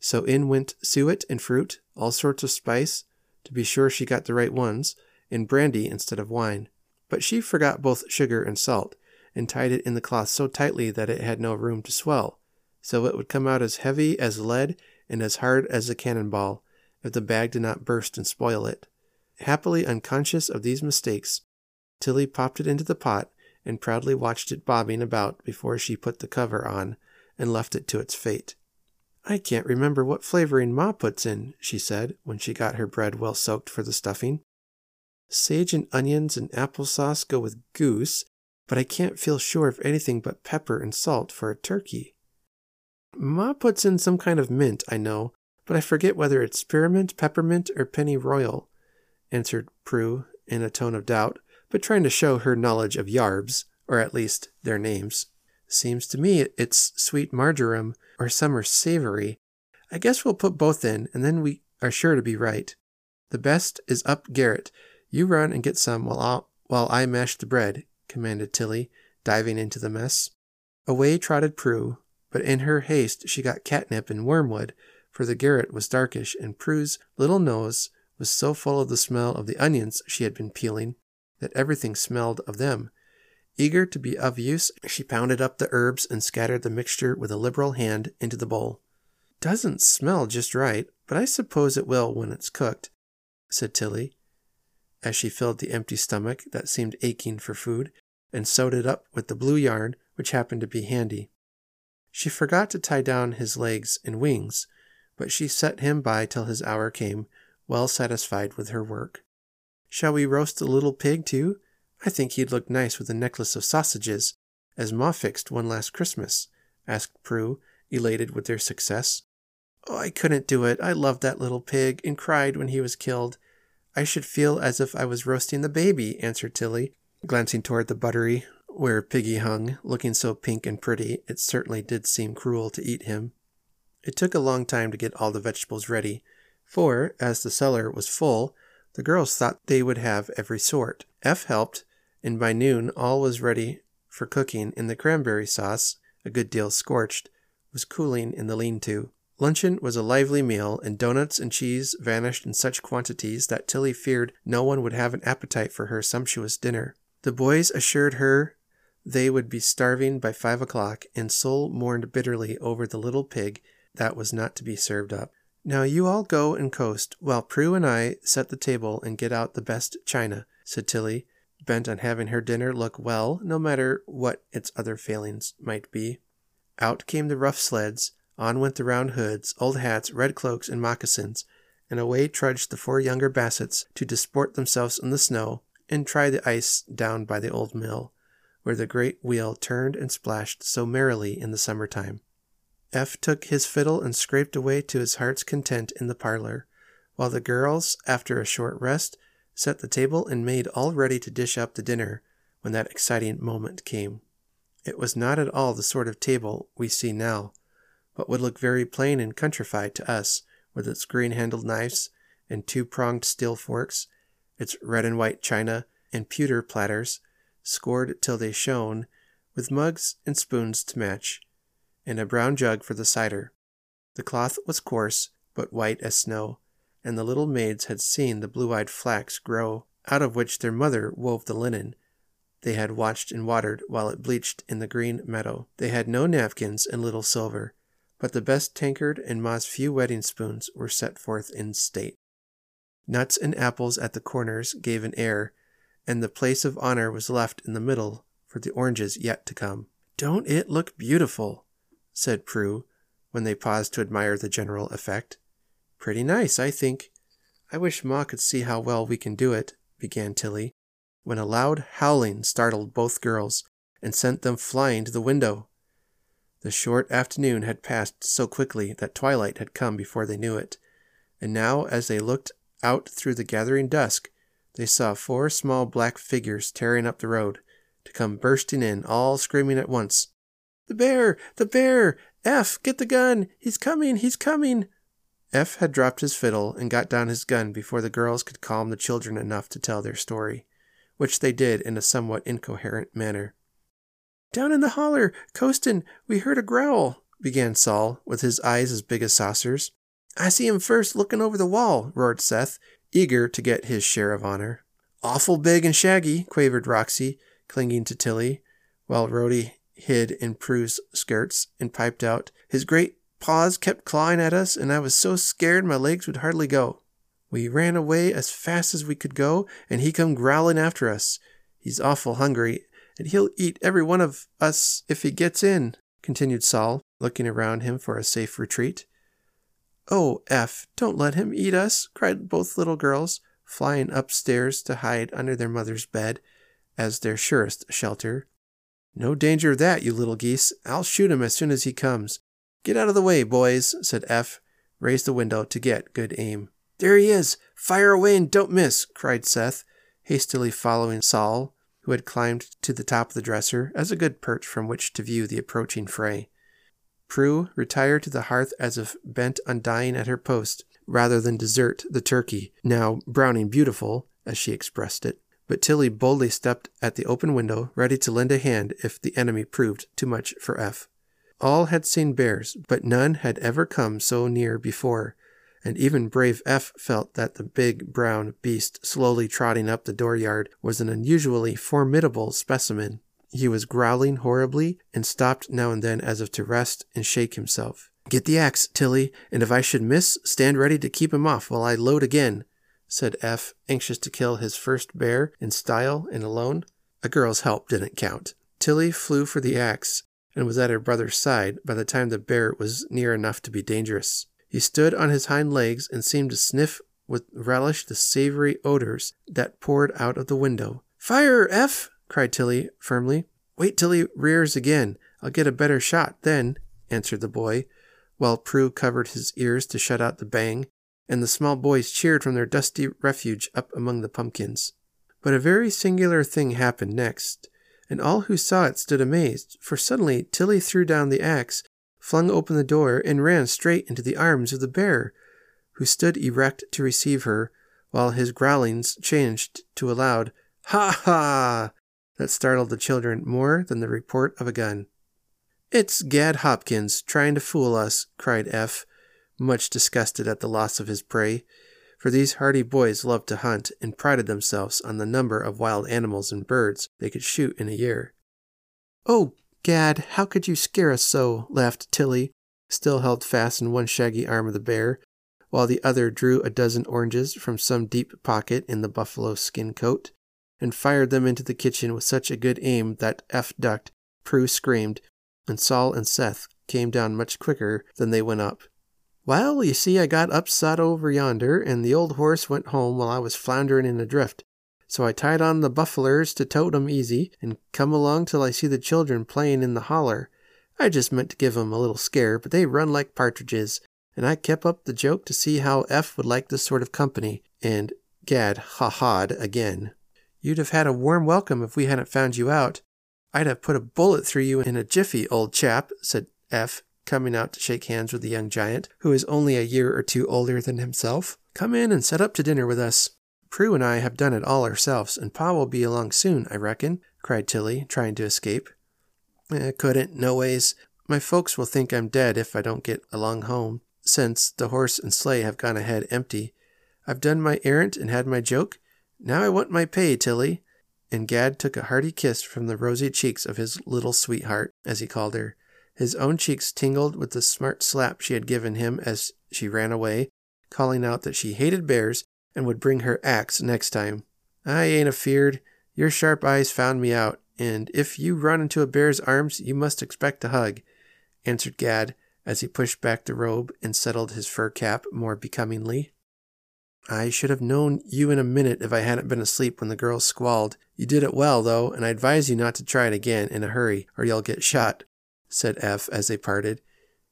So in went suet and fruit, all sorts of spice, to be sure she got the right ones, and brandy instead of wine. But she forgot both sugar and salt, and tied it in the cloth so tightly that it had no room to swell, so it would come out as heavy as lead and as hard as a cannon ball, if the bag did not burst and spoil it. Happily unconscious of these mistakes, Tilly popped it into the pot and proudly watched it bobbing about before she put the cover on and left it to its fate. I can't remember what flavoring Ma puts in, she said when she got her bread well soaked for the stuffing. Sage and onions and apple sauce go with goose, but I can't feel sure of anything but pepper and salt for a turkey. Ma puts in some kind of mint, I know, but I forget whether it's spearmint, peppermint, or pennyroyal, answered Prue in a tone of doubt, but trying to show her knowledge of yarbs, or at least their names. Seems to me it's sweet marjoram or summer savory. I guess we'll put both in, and then we are sure to be right. The best is up garret. You run and get some while, I'll, while I mash the bread, commanded Tilly, diving into the mess. Away trotted Prue, but in her haste she got catnip and wormwood, for the garret was darkish, and Prue's little nose was so full of the smell of the onions she had been peeling that everything smelled of them, Eager to be of use, she pounded up the herbs and scattered the mixture with a liberal hand into the bowl. Doesn't smell just right, but I suppose it will when it's cooked, said Tilly, as she filled the empty stomach that seemed aching for food and sewed it up with the blue yarn which happened to be handy. She forgot to tie down his legs and wings, but she set him by till his hour came, well satisfied with her work. Shall we roast the little pig too? I think he'd look nice with a necklace of sausages, as Ma fixed one last Christmas, asked Prue, elated with their success. Oh, I couldn't do it. I loved that little pig and cried when he was killed. I should feel as if I was roasting the baby, answered Tilly, glancing toward the buttery where Piggy hung, looking so pink and pretty, it certainly did seem cruel to eat him. It took a long time to get all the vegetables ready, for, as the cellar was full, the girls thought they would have every sort. Eph helped, and by noon all was ready for cooking, and the cranberry sauce, a good deal scorched, was cooling in the lean to. Luncheon was a lively meal, and doughnuts and cheese vanished in such quantities that Tilly feared no one would have an appetite for her sumptuous dinner. The boys assured her they would be starving by five o'clock, and Sol mourned bitterly over the little pig that was not to be served up. Now you all go and coast, while Prue and I set the table and get out the best china, said Tilly, bent on having her dinner look well, no matter what its other failings might be. Out came the rough sleds, on went the round hoods, old hats, red cloaks, and moccasins, and away trudged the four younger Bassets to disport themselves in the snow and try the ice down by the old mill, where the great wheel turned and splashed so merrily in the summer time. Eph took his fiddle and scraped away to his heart's content in the parlor, while the girls, after a short rest, set the table and made all ready to dish up the dinner when that exciting moment came. It was not at all the sort of table we see now, but would look very plain and countrified to us, with its green handled knives and two pronged steel forks, its red and white china and pewter platters, scored till they shone, with mugs and spoons to match, and a brown jug for the cider. The cloth was coarse, but white as snow, and the little maids had seen the blue eyed flax grow, out of which their mother wove the linen they had watched and watered while it bleached in the green meadow. They had no napkins and little silver, but the best tankard and Ma's few wedding spoons were set forth in state. Nuts and apples at the corners gave an air, and the place of honor was left in the middle for the oranges yet to come. Don't it look beautiful? said Prue, when they paused to admire the general effect. Pretty nice, I think. I wish Ma could see how well we can do it, began Tilly, when a loud howling startled both girls and sent them flying to the window. The short afternoon had passed so quickly that twilight had come before they knew it, and now as they looked out through the gathering dusk, they saw four small black figures tearing up the road, to come bursting in, all screaming at once. The bear! The bear! Eph, get the gun! He's coming! He's coming! Eph had dropped his fiddle and got down his gun before the girls could calm the children enough to tell their story which they did in a somewhat incoherent manner. Down in the holler, coastin', we heard a growl, began Sol, with his eyes as big as saucers. I see him first looking over the wall, roared Seth, eager to get his share of honor. Awful big and shaggy, quavered Roxy, clinging to Tilly, while Rhody hid in Prue's skirts and piped out, His great paws kept clawing at us, and I was so scared my legs would hardly go. We ran away as fast as we could go, and he come growling after us. He's awful hungry, and he'll eat every one of us if he gets in, continued Sol, looking around him for a safe retreat. Oh, Eph, don't let him eat us, cried both little girls, flying upstairs to hide under their mother's bed as their surest shelter. No danger of that, you little geese. I'll shoot him as soon as he comes. Get out of the way, boys, said Eph, raised the window to get good aim. There he is! Fire away and don't miss! cried Seth, hastily following Sol, who had climbed to the top of the dresser as a good perch from which to view the approaching fray. Prue retired to the hearth as if bent on dying at her post rather than desert the turkey, now browning beautiful, as she expressed it. But Tilly boldly stepped at the open window, ready to lend a hand if the enemy proved too much for Eph. All had seen bears, but none had ever come so near before, and even brave Eph felt that the big brown beast slowly trotting up the dooryard was an unusually formidable specimen. He was growling horribly and stopped now and then as if to rest and shake himself. Get the axe, Tilly, and if I should miss, stand ready to keep him off while I load again, said Eph, anxious to kill his first bear in style and alone. A girl's help didn't count. Tilly flew for the axe and was at her brother's side by the time the bear was near enough to be dangerous. He stood on his hind legs and seemed to sniff with relish the savory odors that poured out of the window. Fire, Eph! cried Tilly firmly. Wait till he rears again. I'll get a better shot then, answered the boy, while Prue covered his ears to shut out the bang and the small boys cheered from their dusty refuge up among the pumpkins. But a very singular thing happened next, and all who saw it stood amazed, for suddenly Tilly threw down the axe, flung open the door, and ran straight into the arms of the bear, who stood erect to receive her, while his growlings changed to a loud ha ha that startled the children more than the report of a gun. It's Gad Hopkins trying to fool us, cried Eph, much disgusted at the loss of his prey, for these hardy boys loved to hunt and prided themselves on the number of wild animals and birds they could shoot in a year. Oh, Gad, how could you scare us so? laughed Tilly, still held fast in one shaggy arm of the bear, while the other drew a dozen oranges from some deep pocket in the buffalo skin coat, and fired them into the kitchen with such a good aim that Eph ducked, Prue screamed, and Sol and Seth came down much quicker than they went up. Well, you see, I got upset over yonder, and the old horse went home while I was floundering in a drift. So I tied on the bufflers to tote 'em easy, and come along till I see the children playing in the holler. I just meant to give 'em a little scare, but they run like partridges, and I kept up the joke to see how Eph would like this sort of company, and Gad ha-ha'd again. You'd have had a warm welcome if we hadn't found you out. I'd have put a bullet through you in a jiffy, old chap, said Eph, coming out to shake hands with the young giant, who is only a year or two older than himself. Come in and set up to dinner with us. Prue and I have done it all ourselves, and Pa will be along soon, I reckon, cried Tilly, trying to escape. Eh, couldn't, no ways. My folks will think I'm dead if I don't get along home, since the horse and sleigh have gone ahead empty. I've done my errand and had my joke. Now I want my pay, Tilly. And Gad took a hearty kiss from the rosy cheeks of his little sweetheart, as he called her. His own cheeks tingled with the smart slap she had given him as she ran away, calling out that she hated bears and would bring her axe next time. I ain't afeard. Your sharp eyes found me out, and if you run into a bear's arms, you must expect a hug, answered Gad as he pushed back the robe and settled his fur cap more becomingly. I should have known you in a minute if I hadn't been asleep when the girls squalled. You did it well, though, and I advise you not to try it again in a hurry, or you'll get shot said Eph as they parted,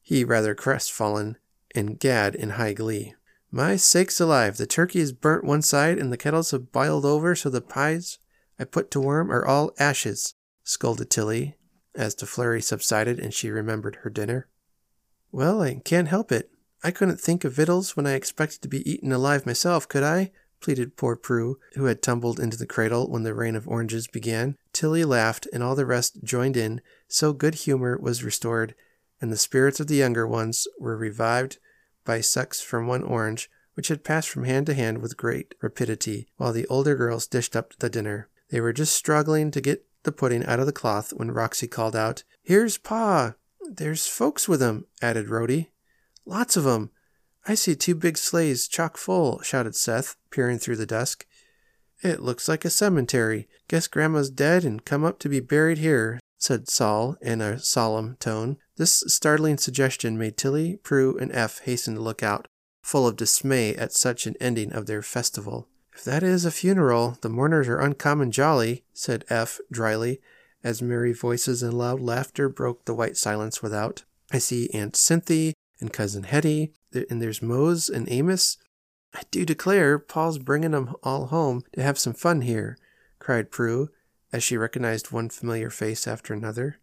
he rather crestfallen, and Gad in high glee. My sakes alive, the turkey is burnt one side and the kettles have boiled over so the pies I put to warm are all ashes, scolded Tilly, as the flurry subsided and she remembered her dinner. Well, I can't help it. I couldn't think of victuals when I expected to be eaten alive myself, could I? pleaded poor Prue, who had tumbled into the cradle when the rain of oranges began. Tilly laughed, and all the rest joined in, so good humor was restored, and the spirits of the younger ones were revived by sucks from one orange, which had passed from hand to hand with great rapidity, while the older girls dished up the dinner. They were just struggling to get the pudding out of the cloth when Roxy called out, Here's Pa! There's folks with him, added Rhody. Lots of 'em. I see two big sleighs chock full, shouted Seth, peering through the dusk. It looks like a cemetery. Guess Grandma's dead and come up to be buried here, said Sol in a solemn tone. This startling suggestion made Tilly, Prue, and Eph hasten to look out, full of dismay at such an ending of their festival. If that is a funeral, the mourners are uncommon jolly, said Eph dryly, as merry voices and loud laughter broke the white silence without. I see Aunt Cynthia and Cousin Hetty, and there's Mose and Amos. I do declare, Pa's bringing 'em all home to have some fun here, cried Prue, as she recognized one familiar face after another.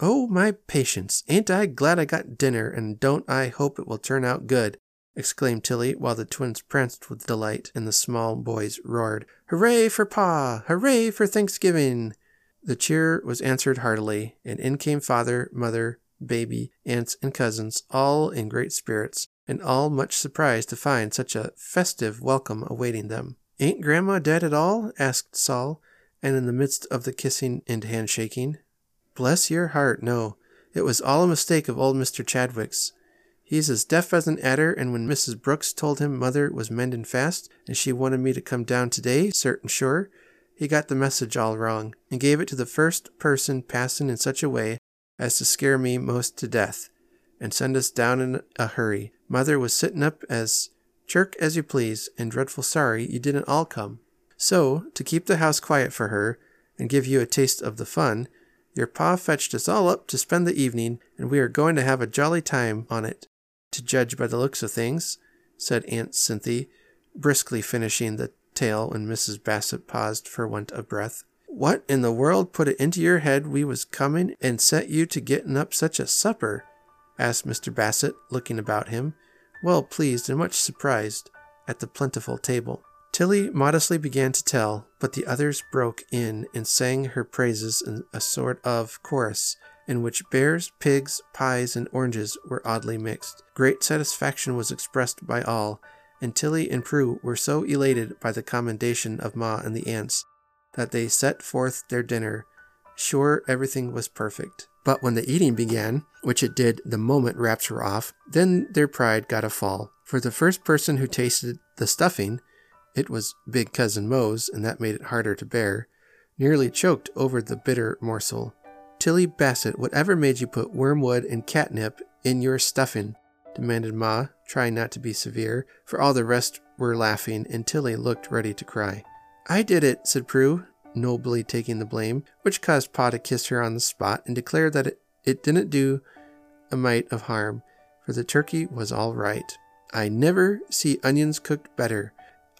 Oh, my patience! Ain't I glad I got dinner, and don't I hope it will turn out good! exclaimed Tilly, while the twins pranced with delight, and the small boys roared, Hooray for Pa! Hooray for Thanksgiving! The cheer was answered heartily, and in came father, mother, baby, aunts, and cousins, all in great spirits, and all much surprised to find such a festive welcome awaiting them. Ain't Grandma dead at all? asked Sol, and in the midst of the kissing and handshaking. Bless your heart, no. It was all a mistake of old Mr. Chadwick's. He's as deaf as an adder, and when Mrs. Brooks told him mother was mending fast, and she wanted me to come down today, certain sure, he got the message all wrong, and gave it to the first person passing in such a way as to scare me most to death, and send us down in a hurry. Mother was sitting up as chirk as you please, and dreadful sorry you didn't all come. So, to keep the house quiet for her, and give you a taste of the fun, your pa fetched us all up to spend the evening, and we are going to have a jolly time on it, to judge by the looks of things. said Aunt Cynthia, briskly finishing the tale when Mrs. Bassett paused for want of breath. What in the world put it into your head we was coming and set you to getting up such a supper? asked Mr. Bassett, looking about him, well pleased and much surprised at the plentiful table. Tilly modestly began to tell, but the others broke in and sang her praises in a sort of chorus, in which bears, pigs, pies, and oranges were oddly mixed. Great satisfaction was expressed by all, and Tilly and Prue were so elated by the commendation of Ma and the aunts that they set forth their dinner, sure everything was perfect. But when the eating began, which it did the moment wraps were off, then their pride got a fall. For the first person who tasted the stuffing, it was big cousin Mose, and that made it harder to bear, nearly choked over the bitter morsel. Tilly Bassett, whatever made you put wormwood and catnip in your stuffing? demanded Ma, trying not to be severe, for all the rest were laughing, and Tilly looked ready to cry. I did it, said Prue, nobly taking the blame, which caused Pa to kiss her on the spot and declare that it, it didn't do a mite of harm, for the turkey was all right. I never see onions cooked better.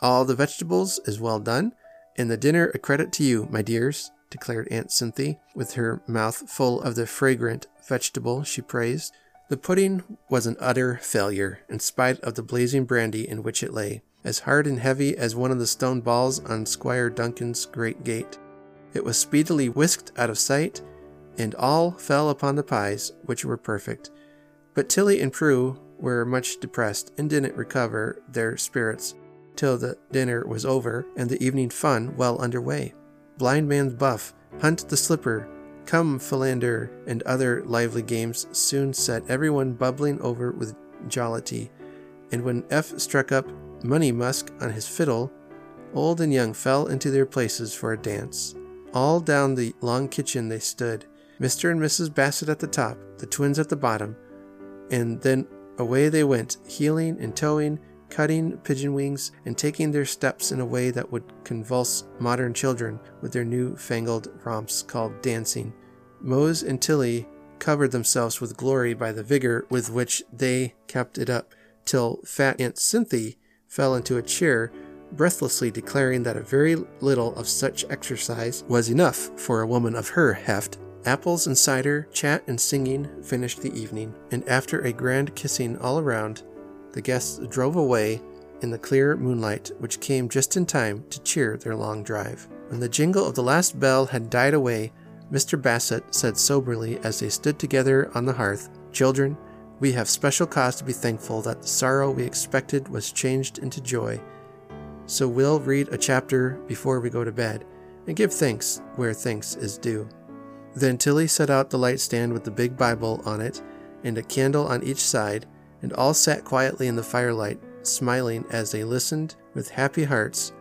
All the vegetables is well done, and the dinner a credit to you, my dears, declared Aunt Cynthia, with her mouth full of the fragrant vegetable she praised. The pudding was an utter failure, in spite of the blazing brandy in which it lay as hard and heavy as one of the stone balls on Squire Duncan's great gate. It was speedily whisked out of sight, and all fell upon the pies, which were perfect. But Tilly and Prue were much depressed and didn't recover their spirits till the dinner was over and the evening fun well under way. Blind Man's Buff, Hunt the Slipper, Come Philander, and other lively games soon set everyone bubbling over with jollity, and when Eph struck up Money Musk on his fiddle, old and young fell into their places for a dance. All down the long kitchen they stood, Mr. and Mrs. Bassett at the top, the twins at the bottom, and then away they went, heeling and toeing, cutting pigeon wings, and taking their steps in a way that would convulse modern children with their new fangled romps called dancing. Mose and Tilly covered themselves with glory by the vigor with which they kept it up, till fat Aunt Cynthia fell into a chair, breathlessly declaring that a very little of such exercise was enough for a woman of her heft. Apples and cider, chat and singing finished the evening, and after a grand kissing all around, the guests drove away in the clear moonlight, which came just in time to cheer their long drive. When the jingle of the last bell had died away, Mr. Bassett said soberly as they stood together on the hearth, Children, we have special cause to be thankful that the sorrow we expected was changed into joy. So we'll read a chapter before we go to bed and give thanks where thanks is due. Then Tilly set out the light stand with the big Bible on it and a candle on each side, and all sat quietly in the firelight, smiling as they listened with happy hearts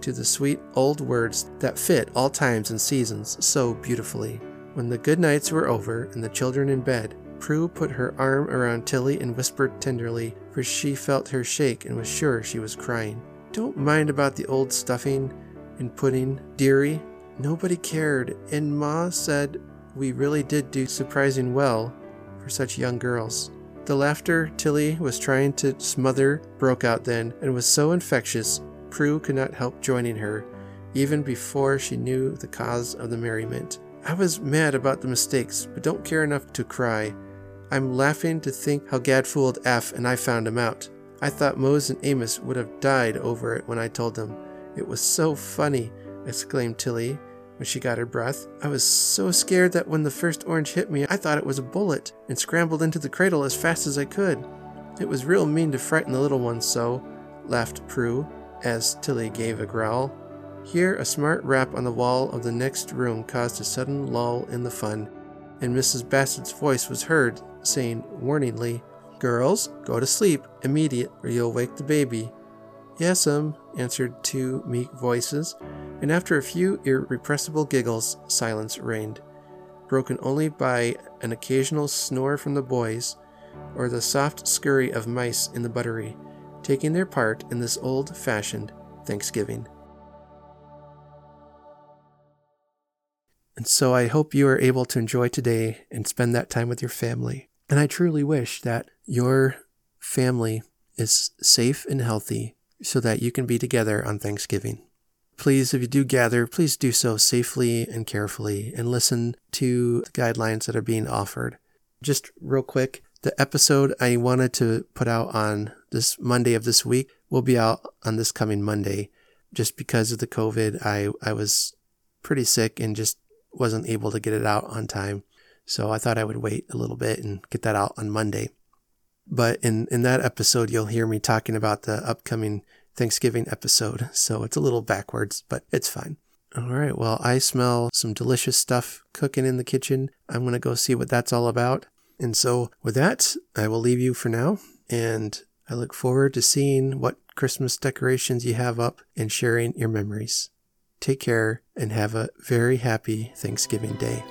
to the sweet old words that fit all times and seasons so beautifully. When the good nights were over and the children in bed, Prue put her arm around Tilly and whispered tenderly, for she felt her shake and was sure she was crying. Don't mind about the old stuffing and pudding, dearie. Nobody cared, and Ma said we really did do surprising well for such young girls. The laughter Tilly was trying to smother broke out then, and was so infectious, Prue could not help joining her, even before she knew the cause of the merriment. I was mad about the mistakes, but don't care enough to cry. I'm laughing to think how Gad fooled Eph and I found him out. I thought Mose and Amos would have died over it when I told them. It was so funny, exclaimed Tilly when she got her breath. I was so scared that when the first orange hit me, I thought it was a bullet and scrambled into the cradle as fast as I could. It was real mean to frighten the little ones so, laughed Prue, as Tilly gave a growl. Here, a smart rap on the wall of the next room caused a sudden lull in the fun, and Mrs. Bassett's voice was heard saying warningly, Girls, go to sleep immediate or you'll wake the baby. Yes'm, um, answered two meek voices, and after a few irrepressible giggles, silence reigned, broken only by an occasional snore from the boys or the soft scurry of mice in the buttery, taking their part in this old fashioned Thanksgiving. And so I hope you are able to enjoy today and spend that time with your family. And I truly wish that your family is safe and healthy so that you can be together on Thanksgiving. Please, if you do gather, please do so safely and carefully and listen to the guidelines that are being offered. Just real quick, the episode I wanted to put out on this Monday of this week will be out on this coming Monday. Just because of the COVID, I, I was pretty sick and just wasn't able to get it out on time. So I thought I would wait a little bit and get that out on Monday. But in, in that episode, you'll hear me talking about the upcoming Thanksgiving episode. So it's a little backwards, but it's fine. All right. Well, I smell some delicious stuff cooking in the kitchen. I'm going to go see what that's all about. And so with that, I will leave you for now. And I look forward to seeing what Christmas decorations you have up and sharing your memories. Take care and have a very happy Thanksgiving Day.